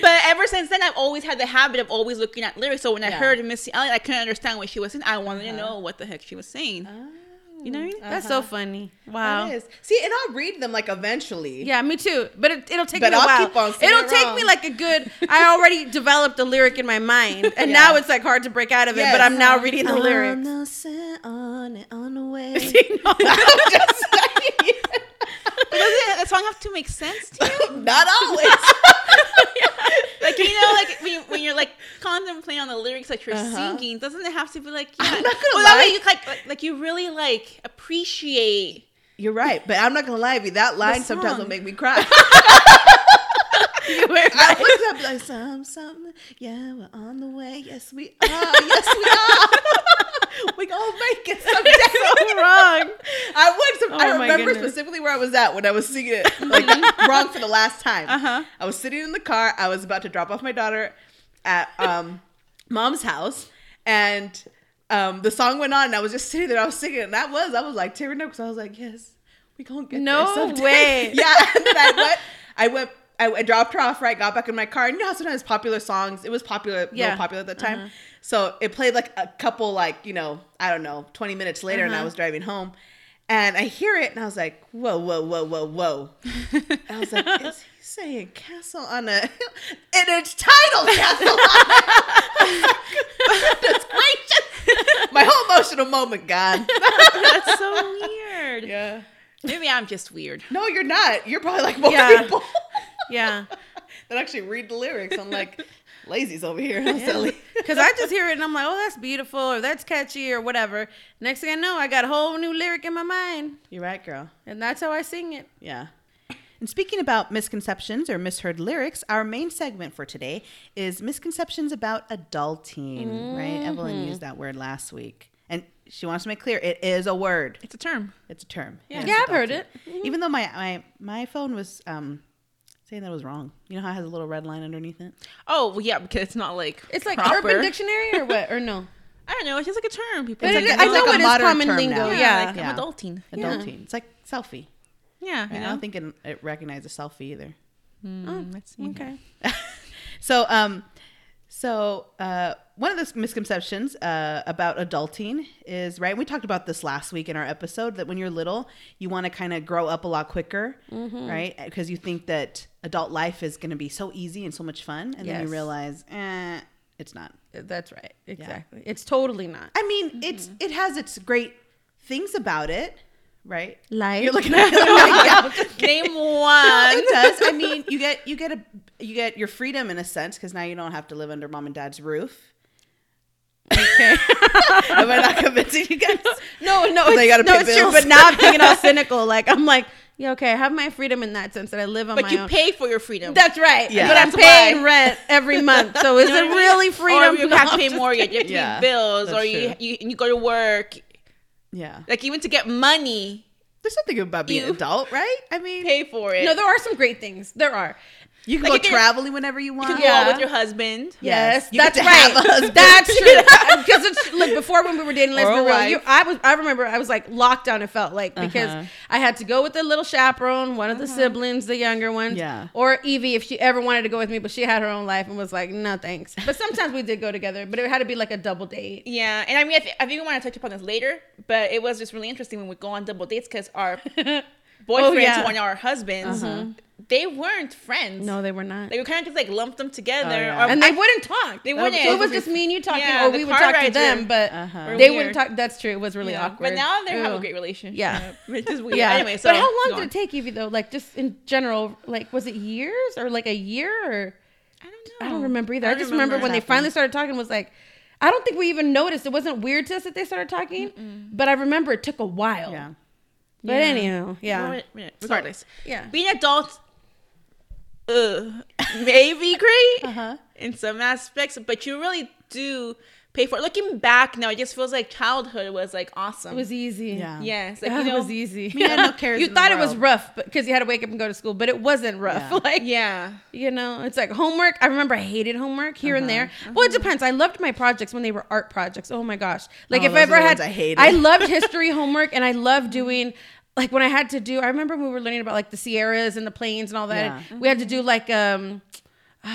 But ever since then, I've always had the habit of always looking at lyrics. So when I Yeah. heard Missy Elliott, I couldn't understand what she was saying. I wanted to uh-huh. know what the heck she was saying. You know what I mean? That's so uh-huh. funny. Wow. It is. See, and I'll read them like eventually. Yeah, me too. But it, it'll take But me a I'll while. keep on it'll it take me like a good. I already [LAUGHS] developed a lyric in my mind, and Yeah. now it's like hard to break out of it. But I'm now reading the lyrics. On the on the way. [LAUGHS] But [LAUGHS] doesn't that song have to make sense to you? [LAUGHS] Not always. [LAUGHS] like you know, like when, you, when you're like contemplating on the lyrics that you're Uh-huh. singing, doesn't it have to be like? Yeah. I'm not gonna well, that way you like, like like you really like appreciate. You're right, but I'm not gonna lie to you. That line sometimes will make me cry. [LAUGHS] You were I right. looked up like some something. Yeah, we're on the way. Yes, we are. Yes, we are. [LAUGHS] we gonna make it someday. so wrong. I I Oh my remember specifically where I was at when I was singing it like wrong for the last time. Uh-huh. I was sitting in the car. I was about to drop off my daughter at um, mom's house, and um, the song went on, and I was just sitting there. I was singing, it, and that was I was like tearing up because I was like, yes, we gonna get No way. [LAUGHS] Yeah, and then I went. I went. I, I dropped her off. Right, got back in my car. And you know how sometimes popular songs. It was popular, Yeah. real popular at the time. So it played like a couple, like you know, I don't know, twenty minutes later, and I Uh-huh. was driving home, and I hear it, and I was like, whoa, whoa, whoa, whoa, whoa. [LAUGHS] I was like, is he saying castle on a hill? [LAUGHS] And it's titled Castle on a. Goodness [LAUGHS] gracious. My whole emotional moment gone. That's so weird. Yeah. Maybe I'm just weird. No, you're not. You're probably like most Yeah. people Yeah. [LAUGHS] that actually read the lyrics. I'm like, lazy's over here. I'm silly. Because I just hear it and I'm like, oh, that's beautiful or that's catchy or whatever. Next thing I know, I got a whole new lyric in my mind. You're right, girl. And that's how I sing it. Yeah. And speaking about misconceptions or misheard lyrics, our main segment for today is misconceptions about adulting, right? Evelyn used that word last week. And she wants to make clear it is a word. It's a term. It's a term. Yeah. Yeah, I've heard adulting. it. Even though my, my my phone was um saying that it was wrong. You know how it has a little red line underneath it? Oh, well, yeah, because it's not like It's like proper. Urban Dictionary or what? Or no? [LAUGHS] I don't know. It's just like a term. People. But It's like, is- I it's know like a it is modern common term lingo. now. Yeah. like Yeah. I'm adulting. Adulting. It's like selfie. Yeah. Right? I don't think it, it recognizes selfie either. Mm, let's see. Okay. [LAUGHS] So, um, so uh, one of the misconceptions uh, about adulting is right. We talked about this last week in our episode that when you're little, you want to kind of grow up a lot quicker, Mm-hmm. right? Because you think that adult life is going to be so easy and so much fun, and then you realize, eh, it's not. That's right. Exactly. It's totally not. I mean, it's it has its great things about it, right? Life. You're looking [LAUGHS] at it. yeah. Name No, one. it does. I mean, you get you get a you get your freedom in a sense because now you don't have to live under mom and dad's roof. Okay. [LAUGHS] Am I not convincing you guys? No, no, They it's, gotta no, pay it's true. But now I'm thinking all [LAUGHS] cynical. Like I'm like, yeah, okay, I have my freedom in that sense that I live on But my own. But you pay for your freedom. That's right. Yeah. But You I'm paying buy. rent every month. So is You know it what I mean? really freedom? Or you No, have to pay just mortgage, you have to Yeah, pay bills, or you, you you go to work. Yeah. Like even to get money, There's something about being You- adult, right? I mean, pay for it. No, there are some great things. There are. You can Like, go you can- traveling whenever you want. you can Yeah. go out with your husband. Yes. Yes, You get that's to right. have a [LAUGHS] husband. That's [LAUGHS] true. Because [LAUGHS] it's like before when we were dating, let's be real. You, I was. I remember I was like locked down. It felt like because Uh-huh. I had to go with the little chaperone, one of the siblings, the younger ones. Yeah. Or Evie if she ever wanted to go with me, but she had her own life and was like, no thanks. But sometimes we did go together, but it had to be like a double date. Yeah, and I mean, I, th- I think we want to touch upon this later, but it was just really interesting when we go on double dates because our boyfriends Oh, yeah. who are now our husbands, they weren't friends. No, they were not. They were kind of just like lumped them together. Oh, yeah. or- and they wouldn't talk. They wouldn't. It was just me and you talking, Yeah, or the we would car talk to them, were- but Uh-huh. they weird. wouldn't talk. That's true. It was really Yeah. awkward. But now they have Ew. a great relationship. Yeah. [LAUGHS] Which is weird. Yeah. Anyway, so but how long did on. it take Evie though? Like just in general, like was it years or like a year or I don't know. I don't remember either. I I, just remember, when they finally started talking was like I don't think we even noticed. It wasn't weird to us that they started talking, but I remember it took a while. Yeah. But Yeah. anyhow, yeah. Well, yeah, Regardless, yeah. being adults, [LAUGHS] uh, may be great Uh-huh. in some aspects, but you really do pay for it. Looking back now, it just feels like childhood was like awesome. It was easy. Yeah. yes, like Yeah, you know, it was easy. [LAUGHS] You had no cares you thought it was rough because you had to wake up and go to school, but it wasn't rough. Yeah. [LAUGHS] Like, yeah. you know, it's like homework. I remember I hated homework here Uh-huh. and there. Well, it depends. I loved my projects when they were art projects. Oh my gosh! Like Oh, if I ever had, I hated. I loved history homework, and I loved doing. Like when I had to do, I remember when we were learning about like the Sierras and the plains and all that. Yeah. and We had to do like um,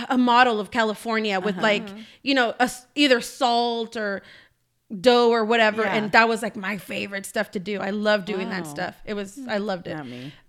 a model of California with Uh-huh. like you know a either salt or dough or whatever, Yeah. and that was like my favorite stuff to do. I love doing that stuff. It was I loved it.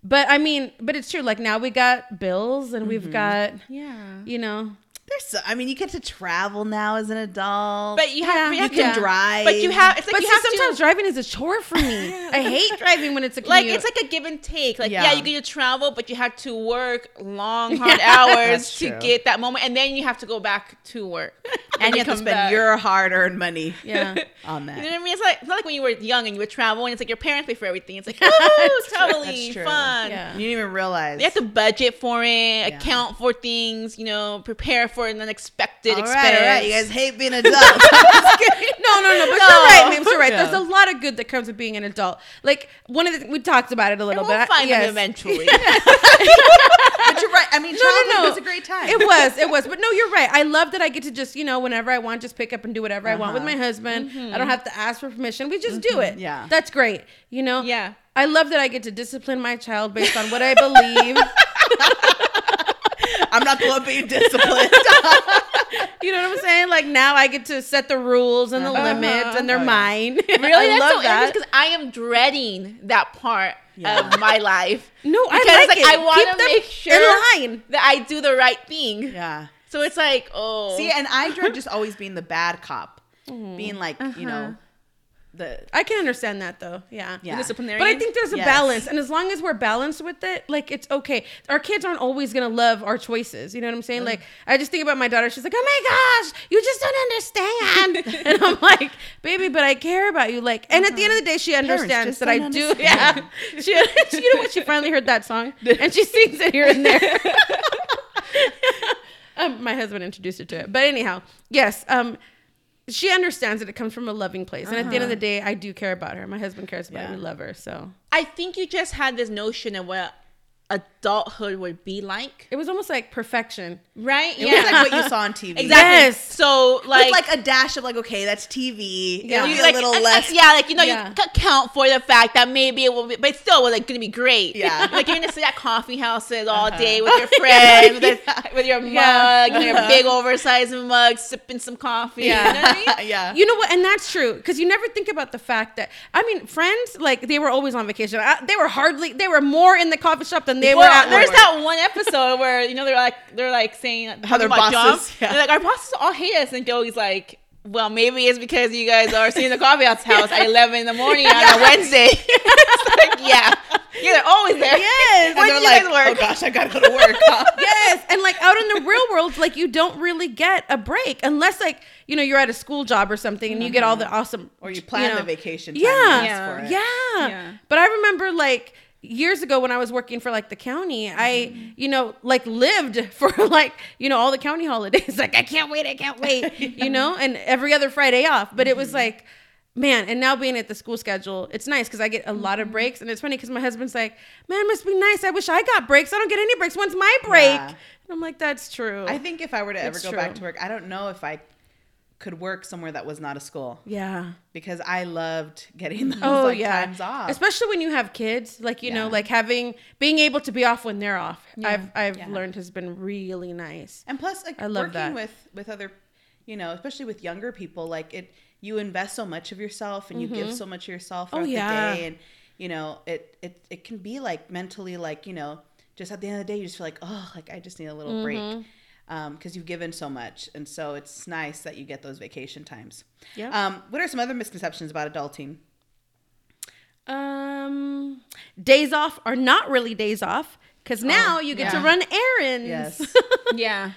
But I mean, but it's true. Like now we got bills and we've got Yeah. you know There's so, I mean, you get to travel now as an adult. But you have, Yeah, you you have can to drive. But you have it's like but you see, have sometimes to driving is a chore for me. I [LAUGHS] hate driving when it's a like it's like a give and take. Like Yeah. yeah, you get to travel, but you have to work long, [LAUGHS] hard hours to get that moment, and then you have to go back to work, [LAUGHS] and you have to spend back. your hard-earned money yeah. on You know that. what I mean? It's like it's not like when you were young and you would travel and it's like your parents pay for everything. It's like woo, That's true. true. fun. Yeah. You didn't even realize. You have to budget for it, account for things, you know, prepare for an unexpected all right, expense. all right. You guys hate being adults. [LAUGHS] No, no, no. But you're right, Mims. You're right. Yeah. There's a lot of good that comes with being an adult. Like one of the we talked about it a little bit. we'll bit. find yes. them eventually. [LAUGHS] but you're right. I mean, No, childhood no, no. was a great time. It was, it was. But no, you're right. I love that I get to just, you know, whenever I want, just pick up and do whatever I want with Uh-huh. my husband. I don't have to ask for permission. We just do it. Yeah. That's great. You know? Yeah. I love that I get to discipline my child based on what I believe. [LAUGHS] I'm not the one being disciplined. [LAUGHS] you know what I'm saying? Like now I get to set the rules and the Uh-huh. limits and they're Oh, yeah. mine. [LAUGHS] really, I that's love so that. because I am dreading that part Yeah. of my life. No, I Because like like, it. I Keep want them to make in sure line. that I do the right thing. yeah. So it's like, oh, See, and I dread just [LAUGHS] always being the bad cop, being like, you know, the I can understand that though. Yeah. Yeah. disciplinarian. But I think there's a Yes. balance, and as long as we're balanced with it, like it's okay. Our kids aren't always gonna love our choices. You know what I'm saying? Like I just think about my daughter. She's like, "Oh my gosh, you just don't understand," [LAUGHS] and I'm like, "Baby, but I care about you." Like, and at the end of the day, she understands that I don't do. understand. Yeah, [LAUGHS] she, you know what? She finally heard that song, and she sings it here and there. [LAUGHS] um, my husband introduced her to it, but anyhow, yes. Um, she understands that it comes from a loving place, and at the end of the uh-huh. day, I do care about her. My husband cares about Yeah. her. We love her, so. I think you just had this notion of what adulthood would be like, It was almost like perfection. right? Yeah. It was like what you saw on TV. exactly. Yes. So like, With like a dash of like, okay, that's TV. Yeah. You like a little less. yeah, like you know, Yeah. you c- account for the fact that maybe it will be, but still, was like gonna be great. Yeah. [LAUGHS] like you're gonna sit at coffee houses all Uh-huh. day with your [LAUGHS] friends, with, Yeah. with your mug, Yeah. you know, your big oversized mug, sipping some coffee. Yeah. You know what I mean? [LAUGHS] yeah. You know what? And that's true because you never think about the fact that I mean, friends like they were always on vacation. I, they were hardly. They were more in the coffee shop than they were Well, at there's that one episode where you know they're like they're like saying How their bosses- yeah. They're like our bosses all hate us, and Joey's like, well, maybe it's because you guys are seeing the coffee house at [LAUGHS] 11 in the morning on a Wednesday. [LAUGHS] like, yeah, yeah, they're always there. Yes. and they're like, oh gosh, I gotta go to work. huh? [LAUGHS] yes, and like out in the real world, like you don't really get a break unless like you know you're at a school job or something and you get all the mm-hmm. awesome Or you plan know- the vacation. Time Yeah, you yeah, for it. yeah. But I remember like years ago when I was working for like the county, I mm-hmm. you know like lived [LAUGHS] for like you know all the county holidays. [LAUGHS] Like I can't wait, I can't wait, [LAUGHS] you know, and every other Friday off. But it was mm-hmm. like. Man, and now being at the school schedule, it's nice because I get a lot of mm-hmm. breaks, and it's funny because my husband's like, "Man, it must be nice. I wish I got breaks. I don't get any breaks. When's my break?" Yeah. And I'm like, "That's true." I think if I were to ever It's go back to work, I don't know if I could work somewhere that was not a school yeah. because I loved getting [LAUGHS] those Oh like yeah, times off. especially when you have kids. Like you know, like having being able to be off when they're off. I've I've Yeah. learned has been really nice. and plus, like I love working that. with with other, you know, especially with younger people, like it, you invest so much of yourself and you give mm-hmm. so much of yourself Oh, throughout yeah. the day, and you know, it it it can be like mentally, like you know, just at the end of the day, you just feel like, oh, like I just need a little break. Mm-hmm. Because you've given so much, and so it's nice that you get those vacation times. Yeah. Um, what are some other misconceptions about adulting? Um, days off are not really days off because now you get to Oh, run errands. Yes. [LAUGHS] yeah.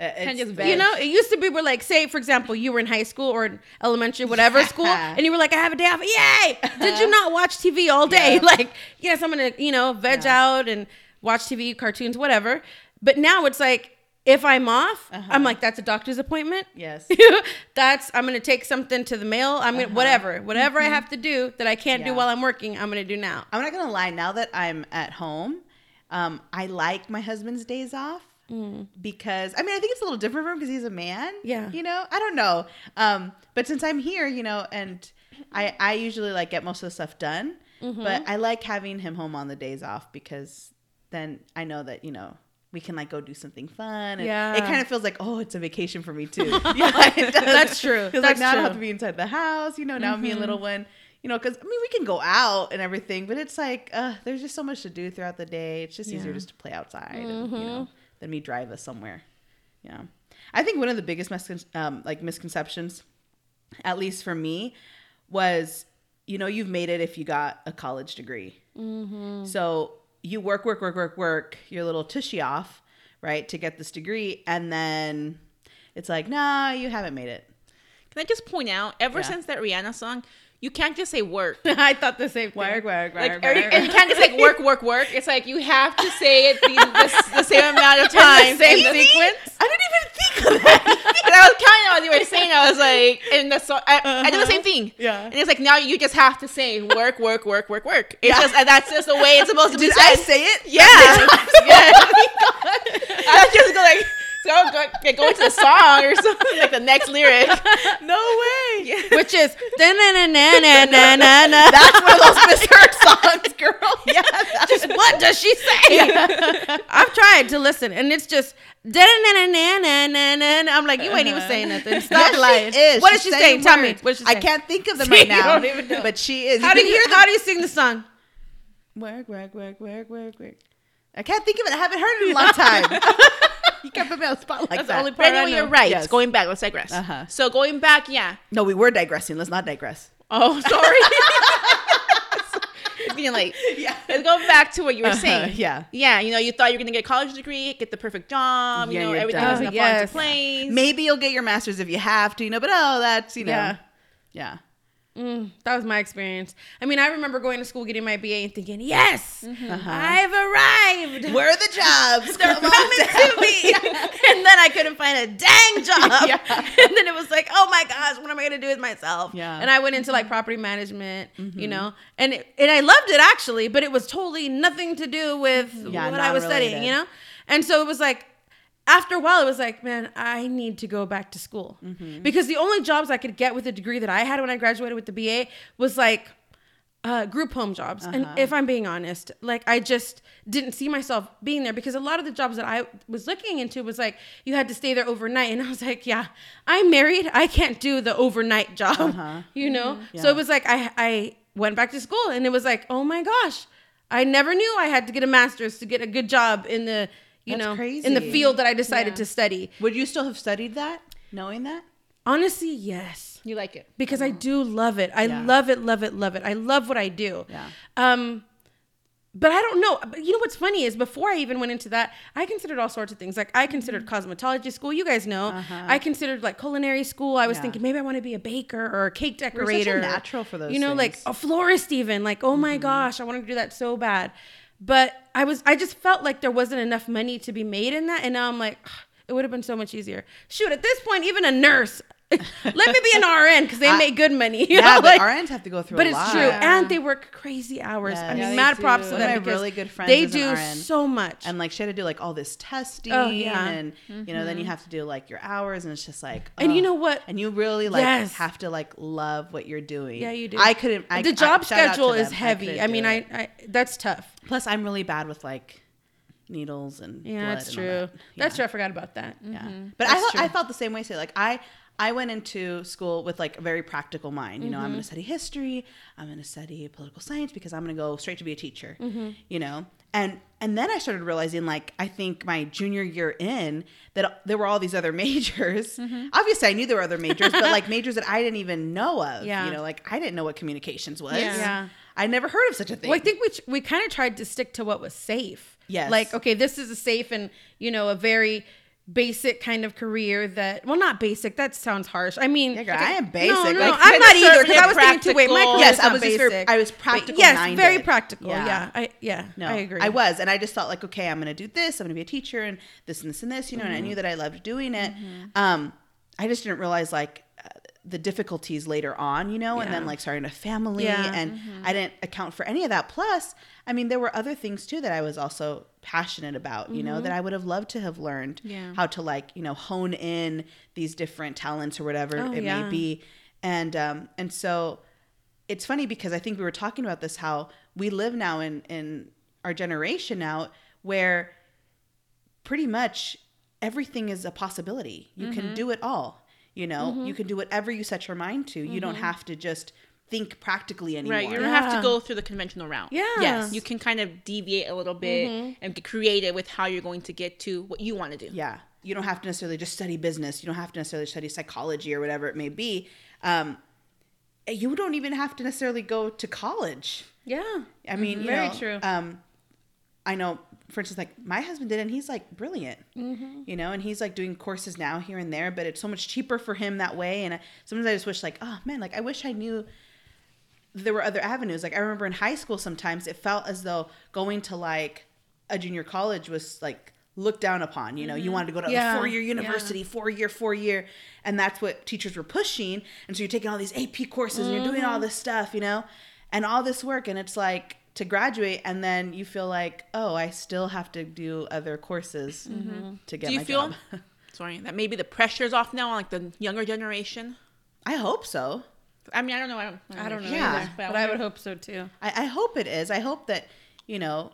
Uh, it's- You know, it used to be where like, say for example, you were in high school or in elementary, whatever [LAUGHS] school, and you were like, I have a day off. Yay! Did you [LAUGHS] not watch TV all day? Yeah. Like, yes, I'm gonna, you know, veg Yeah. out and watch TV, cartoons, whatever. But now it's like If I'm off, Uh-huh. I'm like, that's a doctor's appointment. Yes. [LAUGHS] that's I'm gonna take something to the mail. I'm gonna whatever, whatever I have to do that I can't do Uh-huh. Mm-hmm. Yeah. while I'm working. I'm gonna do now. I'm not gonna lie. Now that I'm at home, um, I like my husband's days off because I mean I think it's a little different for him because he's a man. Yeah. you know I don't know. Um, but since I'm here, you know, and I I usually like get most of the stuff done, but I like having him home on the days off because then I know that you know. We can like go do something fun. And Yeah. It kind of feels like, oh, it's a vacation for me too. [LAUGHS] [LAUGHS] yeah. That's true. Feels like now I don't have to be inside the house. You know, now me and little one you know, because I mean, we can go out and everything, but it's like uh, there's just so much to do throughout the day. It's just easier just to play outside and you know than me drive us somewhere. Yeah, I think one of the biggest miscon- um, like misconceptions, at least for me, was you know you've made it if you got a college degree. So you work, work, work, work, work your little tushy off, right, to get this degree, and then it's like, nah, you haven't made it. Can I just point out, ever Yeah. since that Rihanna song, you can't just say work. [LAUGHS] I thought the same thing. Work, work, Like, work, you, work. and you can't just like work, [LAUGHS] work, work. It's like you have to say it the, the, the same amount of [LAUGHS] In the times. same And sequence. I didn't even think of that. and I was counting on what you were saying. I was like, and the song, I, I did the uh-huh. same thing. Yeah. And it's like now you just have to say work, work, work, work, work. It's just and that's just the way it's supposed to be Did said. I say it? Yeah. yeah. Oh I just go like so go, okay, go into the song or something like the next lyric. No way yeah. which is na na na na na na na. That's one of those Miss Her songs, girl. [LAUGHS] Yeah, just what does she say? Yeah. I've tried to listen, and it's just na na na na na na. I'm like, you ain't even saying nothing. Stop yes, lying. She is. What She's she saying? saying? Tell me. What is she saying? I can't think of them [LAUGHS] right now. don't even know. But she is. How do you hear? How do you sing the song? Work, work, work, work, work, work. I can't think of it. I haven't heard it in a long time. [LAUGHS] [LAUGHS] you can't put me on the spot like That's the that. only But part I anyway, you're right. Yes. Going back, let's digress. Uh-huh. So going back, yeah. No, we were digressing. Let's not digress. Oh, sorry. it's getting late. Yeah. Let's go back to what you were Uh-huh, saying. yeah. Yeah. You know, you thought you were gonna get a college degree, get the perfect job. Yeah, you know, everything done. was gonna Oh, fall into place. Maybe you'll get your master's if you have to, you know, but oh, that's, you know. Yeah. Yeah. Mm, that was my experience. I mean, I remember going to school, getting my BA, and thinking, "Yes, Uh-huh. I've arrived. Where are the jobs? [LAUGHS] They're coming to me." [LAUGHS] and then I couldn't find a dang [LAUGHS] job. Yeah. And then it was like, "Oh my gosh, what am I gonna do with myself?" Yeah. Mm-hmm. And I went into like property management, you know, and it, and I loved it actually, but it was totally nothing to do with Yeah, what I was studying, you know. And so it was like. After a while, it was like, man, I need to go back to school Mm-hmm. because the only jobs I could get with the degree that I had when I graduated with the BA was like uh, group home jobs. And Uh-huh. if I'm being honest, like I just didn't see myself being there because a lot of the jobs that I was looking into was like you had to stay there overnight, and I was like, yeah, I'm married, I can't do the overnight job, Uh-huh. [LAUGHS] you know. So Yeah. it was like I I went back to school, and it was like, oh my gosh, I never knew I had to get a master's to get a good job in the you That's know in the field that I decided Yeah. to study. Would you still have studied that, knowing that? Honestly, yes You like it. because I do love it. I Yeah. love it, love it, love it. I love what I do. Yeah. Um, but I don't know. But You know what's funny is before I even went into that, I considered all sorts of things. Like I considered cosmetology school. You guys know. I considered like culinary school. I was Uh-huh. Yeah. thinking maybe I want to be a baker or a cake such a decorator. natural for those You know, like things. Mm-hmm. a florist even. Like oh my gosh, I wanted to do that so bad. But I was I just felt like there wasn't enough money to be made in that, and now I'm like. It would have been so much easier. Shoot, at this point, even a nurse, let me be an RN because they I- make good money. [LAUGHS] you Yeah, know, but like- RNs have to go through but it's true, and they work crazy hours. I mean, Yeah, mad do. props to One them of my really good friends they do RN. so much. and like she had to do like all this testing Oh, yeah. and you know then you mm-hmm. have to do like your hours and it's just like And you know what? and you really like Yes. have to like love what you're doing yeah, you do. i couldn't I, the job I, shout out to schedule is heavy. couldn't I, mean. I, I that's tough. plus i'm really bad with like needles and Yeah, blood that's true. that. That's true. I forgot about that. yeah mm-hmm. but I, felt, true. I felt the same way say like i i went into school with like a very practical mind you know i'm going to mm-hmm. study history i'm going to study political science because i'm going to go straight to be a teacher mm-hmm. you know and and then i started realizing like i think my junior year in that there were all these other [LAUGHS] majors mm-hmm. obviously i knew there were other majors but like [LAUGHS] majors that i didn't even know of Yeah. you know like i didn't know what communications was Yeah. Yeah. i never heard of such a thing Well, I think we we kind of tried to stick to what was safe. Yes. Like, okay, this is a safe and you know a very basic kind of career that well not basic that sounds harsh i mean Yeah, girl, I am basic. no, no, Like, i'm not either because i was thinking too wait my practical. career Yes, I was just very- I was practical yes minded. very practical Yeah. yeah, i yeah No, i agree I was, and I just thought like, okay, I'm gonna do this. I'm gonna be a teacher, and this and this and this, you know. And I Mm-hmm. knew that I loved doing it. Um, I just didn't realize like the difficulties later on, you know, and then like starting a family, Yeah. Mm-hmm. and I didn't account for any of that. Plus, I mean, there were other things too that I was also passionate about, you know, that I would have loved to have learned Mm-hmm. Yeah. how to like, you know, hone in these different talents or whatever Oh, it yeah. may be, and um, and so it's funny because I think we were talking about this how we live now in in our generation now where pretty much everything is a possibility. You Mm-hmm. can do it all. You know, you can do whatever you set your mind to. You don't Mm-hmm. have to just think practically anymore. Right, you don't have to go through the conventional route. yeah Yes. You can kind of deviate a little bit and get creative with how you're going to get to what you want to do. yeah you don't have to necessarily just study business you don't have to necessarily study psychology or whatever it may be um, you don't even have to necessarily go to college yeah i mean Mm-hmm. Very know, true. um, i know for instance like my husband did and he's like brilliant Mm-hmm. you know and he's like doing courses now here and there but it's so much cheaper for him that way and I, sometimes i just wish like oh man like i wish i knew there were other avenues. Like I remember in high school, sometimes it felt as though going to like a junior college was like looked down upon. You know, you wanted to go to Yeah. a four year university, four year, four year, and that's what teachers were pushing. And so you're taking all these AP courses and you're doing all this stuff, you know, and all this work, and it's like to graduate, and then you feel like, oh, I still have to do other courses mm-hmm. to get Do you my feel job. [LAUGHS] sorry that maybe the pressure's off now on like the younger generation? I hope so. I mean, I don't know. I don't, i don't know Yeah. either but i would hope so too I, I hope it is. I hope that you know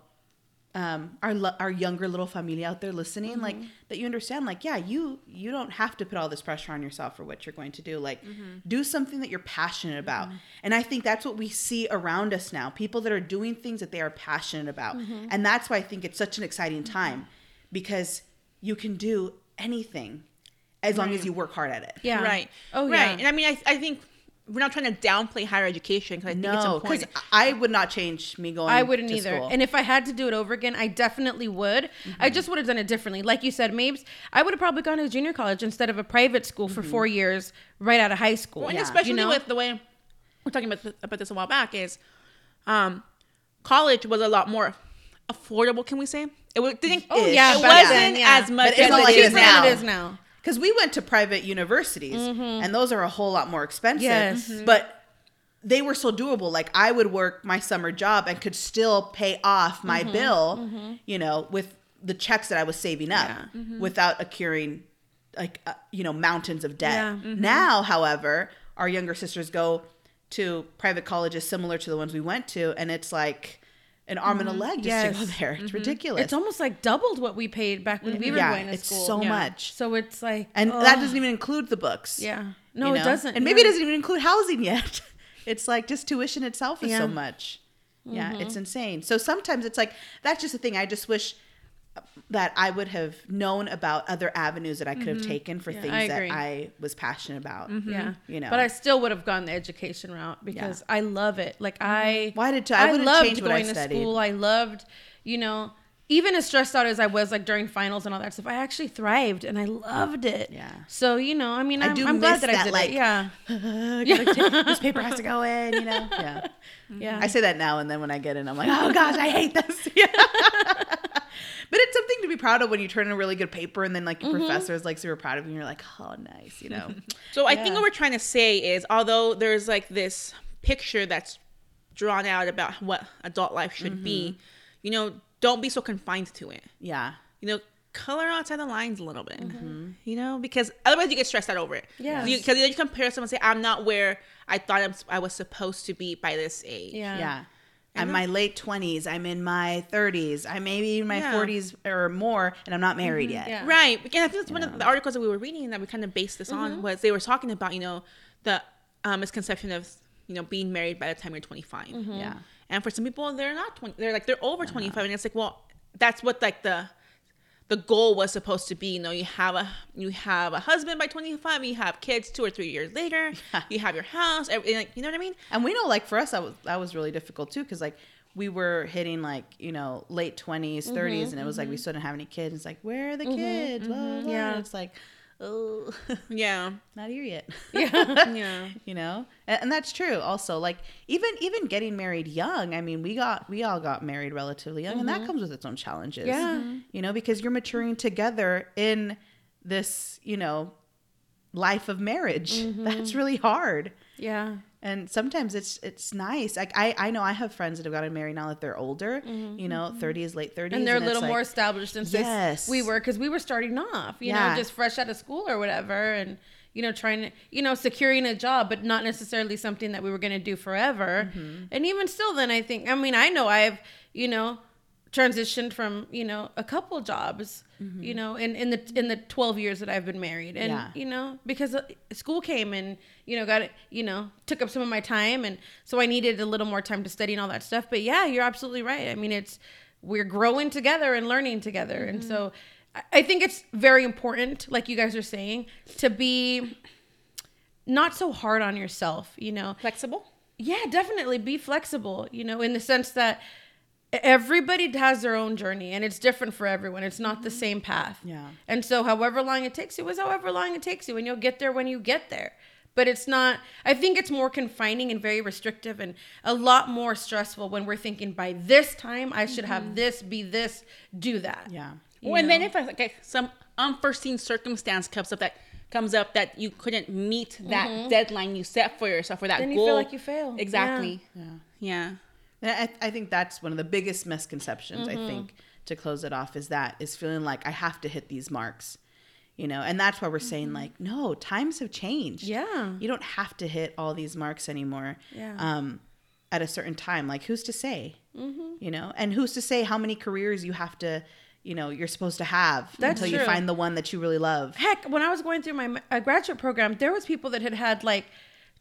um, our lo- our younger little family out there listening, like mm-hmm. that you understand, like yeah, you you don't have to put all this pressure on yourself for what you're going to do. Like mm-hmm. do something that you're passionate about, mm-hmm. and I think that's what we see around us now. People that are doing things that they are passionate about, and that's why I think it's such an exciting time because you can do anything as long as you work hard at it. yeah Right. oh right. yeah And I mean, I, I think we're not trying to downplay higher education because I think it's No, because important. I would not change me going. I wouldn't to either. school. And if I had to do it over again, I definitely would. I just would have done it differently. Like you said, Mabes, I would have probably gone to junior college instead of a private school for four years right out of high school. Well, and Yeah. especially You know? with the way we're talking about, th- about this a while back is um, college was a lot more affordable. Can we say it was, didn't? Oh, yeah, it wasn't then, yeah. as much But it's as not it like it is is cheaper now. than now. it is now. Because we went to private universities mm-hmm. and those are a whole lot more expensive. Yes. Mhm. but they were so doable. Like i would work my summer job and could still pay off my mm-hmm. bill mm-hmm. you know with the checks that i was saving up without accruing like uh, you know mountains of debt. Yeah. now however our younger sisters go to private colleges similar to the ones we went to and it's like an arm and a mm-hmm. leg just to go there it's mm-hmm. ridiculous It's almost like doubled what we paid back when we mm-hmm. were yeah going to it's school. so Yeah. much So it's like, and oh, that doesn't even include the books Yeah. No, you it doesn't. And maybe it doesn't even include housing yet. [LAUGHS] It's like just tuition itself is Yeah. so much. Yeah, Mm-hmm. it's insane. So sometimes it's like that's just the thing. I just wish that I would have known about other avenues that I could have taken for things Mm-hmm. I that. I was passionate about. Yeah. You know. But I still would have gone the education route because I love it. Like I Well, I did too. I wouldn't change I going to school. I loved, you know, even as stressed out as I was like during finals and all that stuff, I actually thrived and I loved it. Yeah. So, you know, I mean, I I'm, do I'm glad miss that, I did like, it. Yeah. I [LAUGHS] gotta [LAUGHS] this paper has to go in, you know. [LAUGHS] Yeah. Yeah. I say that now and then when I get in, I'm like, oh gosh, I hate this. Yeah. But it's something to be proud of when you turn in a really good paper and then like your Mm-hmm. professor is like super proud of you and you're like, oh nice, you know. [LAUGHS] So I think what we're trying to say is, although there's like this picture that's drawn out about what adult life should be, Mm-hmm. you know, don't be so confined to it. yeah. You know, color outside the lines a little bit. You know, because otherwise you get stressed out over it. Yeah. Because then you compare someone and say, "I'm not where I thought I'm, I was supposed to be by this age." Yeah. Yeah. I'm in my late 20s. I'm in my 30s. I'm maybe in my Yeah. 40s or more, and I'm not married mm-hmm, yet. Yeah. Right. And I think that's one of the articles that we were reading that we kind of based this on mm-hmm. was they were talking about, you know, the um, misconception of, you know, being married by the time you're 25. Mm-hmm. Yeah. And for some people, they're not 20, they're like, they're over 25. And it's like, well, that's what like the, the goal was supposed to be. You know, you have a, you have a husband by 25, you have kids two or three years later, [LAUGHS] you have your house, everything, like, you know what I mean? And we know, like, for us, that was, that was really difficult too, because, like, we were hitting like you know late 20s 30s mm-hmm, and it was like we mm-hmm. still didn't have any kids it's like where are the mm-hmm, kids Blah, blah, blah. Yeah. It's like oh Yeah. [LAUGHS] not here yet. [LAUGHS] Yeah. [LAUGHS] you know? And, and that's true also like even even getting married young i mean we got we all got married relatively young and that mm-hmm. comes with its own challenges. Yeah. Mm-hmm. you know because you're maturing together in this you know life of marriage. Mm-hmm. That's really hard. Yeah. And sometimes it's it's nice like i i know i have friends that have gotten married now that they're older you know 30s late 30s and they're a it's little like- more established than Yes. we were because we were starting off you Yeah. know just fresh out of school or whatever and you know trying to you know securing a job but not necessarily something that we were going to do forever Mm-hmm. and even still then i think i mean i know i've you know transitioned from you know a couple jobs you know in in the in the 12 years that i've been married. And Yeah. you know because uh, school came and you know got it you know took up some of my time. And so i needed a little more time to study and all that stuff. But yeah you're absolutely right. I mean it's we're growing together and learning together. And so i think it's very important like you guys are saying to be not so hard on yourself you know? Flexible. yeah, definitely. Be flexible, you know, in the sense that everybody has their own journey and it's different for everyone. It's not the mm-hmm. same path. Yeah. And so however long it takes you is however long it takes you and you'll get there when you get there. But it's not I think it's more confining and very restrictive and a lot more stressful when we're thinking by this time I should have mm-hmm. this, be this, do that. yeah Well, and then if like, like, some unforeseen circumstance comes up that comes up that you couldn't meet that mm-hmm. deadline you set for yourself or that Then you goal, feel like you failed. Exactly. yeah Yeah. And I, I think that's one of the biggest misconceptions Mm-hmm. i think to close it off is that is feeling like i have to hit these marks you know and that's why we're saying like no times have changed Mm-hmm. Yeah. you don't have to hit all these marks anymore Yeah. um at a certain time like who's to say Mm-hmm. you know and who's to say how many careers you have to you know you're supposed to have That's until you find the one that you really love heck when i was going through my uh, graduate program there was people that had had like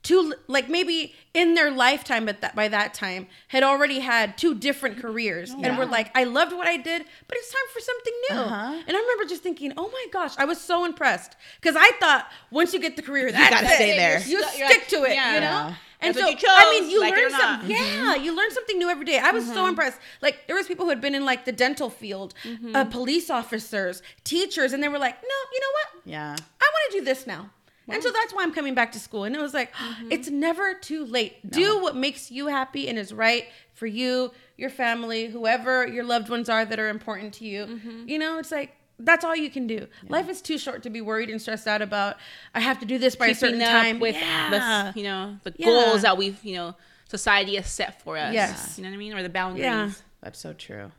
two like maybe in their lifetime at that by that time had already had two different careers and were like i loved what i did but it's time for something new Uh-huh. and i remember just thinking oh my gosh i was so impressed because i thought once you get the career that's gotta it. stay there. you You're stick like- to it yeah. you know Yeah. and That's so what you I mean, you like learn or not. something. Yeah, you learn something new every day. I was so impressed. Like there was people who had been in like the dental field, uh, police officers, teachers, and they were like, "No, you know what? yeah I want to do this now. And so that's why I'm coming back to school. And it was like, [GASPS] mm-hmm. it's never too late. Do what makes you happy and is right for you, your family, whoever your loved ones are that are important to you. Mm-hmm. You know, it's like, that's all you can do. Life is too short to be worried and stressed out about, I have to do this by a certain time. with yeah. the you know the Yeah. goals that we've you know society has set for us. Yes. You know what I mean, or the boundaries. Yeah. that's so true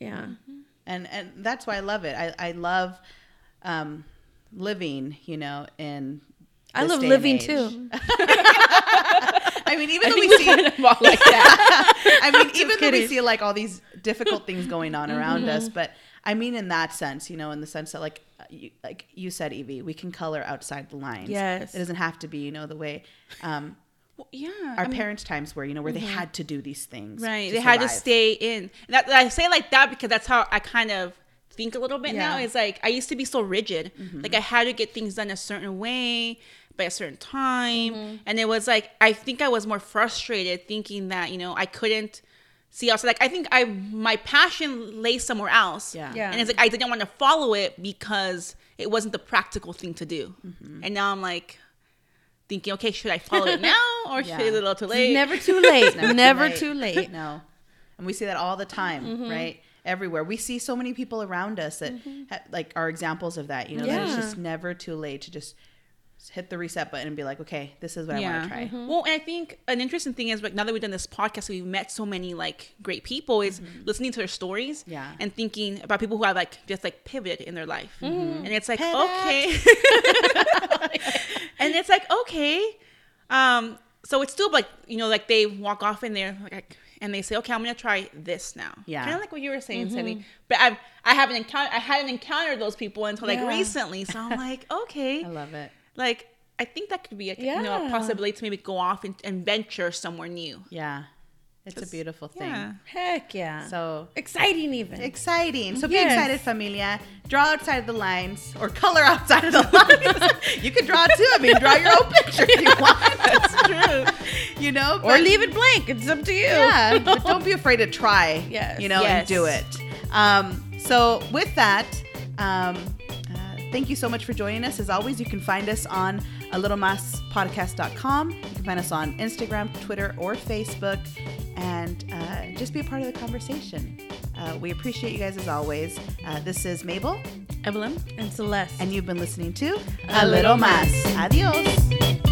yeah. Mm-hmm. and and that's why I love it. I I love um, living, you know, in. I love living too. [LAUGHS] I mean, even though we see, all like that. [LAUGHS] I mean, [LAUGHS] even though we. Mm-hmm. see like all these difficult things going on around us, but I mean, in that sense, you know, in the sense that like you, like you said, Evie, we can color outside the lines. Yes. it doesn't have to be, you know, the way um, Well, yeah. our I mean, parents' times were, you know, where they had to do these things. Right. they had to stay in. That, I say like that because that's how I kind of think a little bit now. Yeah. It's like I used to be so rigid. Mm-hmm. Like I had to get things done a certain way by a certain time. Mm-hmm. And it was like I think I was more frustrated thinking that, you know, I couldn't see also Like I think I my passion lay somewhere else. Yeah. Yeah. And it's like I didn't want to follow it because it wasn't the practical thing to do. Mm-hmm. And now I'm like thinking, okay, should I follow it [LAUGHS] now or should Yeah. it a little too late? Never too late. [LAUGHS] Never Never, too too late. No. And we see that all the time, Mm-hmm. right? Everywhere. We see so many people around us that ha- like are examples of that, you know, that it's just never too late to just hit the reset button and be like, okay, this is what I want to try. Mm-hmm. Well, and I think an interesting thing is like now that we've done this podcast, we've met so many like great people. Is listening to their stories, Mm-hmm. Yeah. and thinking about people who have like just like pivoted in their life, Mm-hmm. and it's like Pivot. okay, [LAUGHS] and it's like okay, um, so it's still like you know like they walk off in there like and they say okay I'm gonna try this now, Yeah. kind of like what you were saying, Mm-hmm. Cindy. But I've I haven't encountered I hadn't encountered those people until like Yeah. recently, so I'm like [LAUGHS] okay, I love it. like I think that could be a, you know a possibility to maybe go off and, and venture somewhere new. Yeah. It's a beautiful thing. Yeah. Heck yeah. So exciting even. exciting. So be excited, familia. Draw outside of the lines or color outside of the [LAUGHS] lines. you can draw too. I mean, draw your own picture if you [LAUGHS] want. That's true. You know, or but- leave it blank. It's up to you. Yeah, but [LAUGHS] don't be afraid to try. Yes. You know, and do it. Um, so with that, um, thank you so much for joining us. As always, you can find us on a little Mas podcast.com. You can find us on Instagram, Twitter, or Facebook, and uh, just be a part of the conversation. Uh, we appreciate you guys as always. Uh, this is Mabel, Evelyn and Celeste. and you've been listening to A Little Mas. Adios.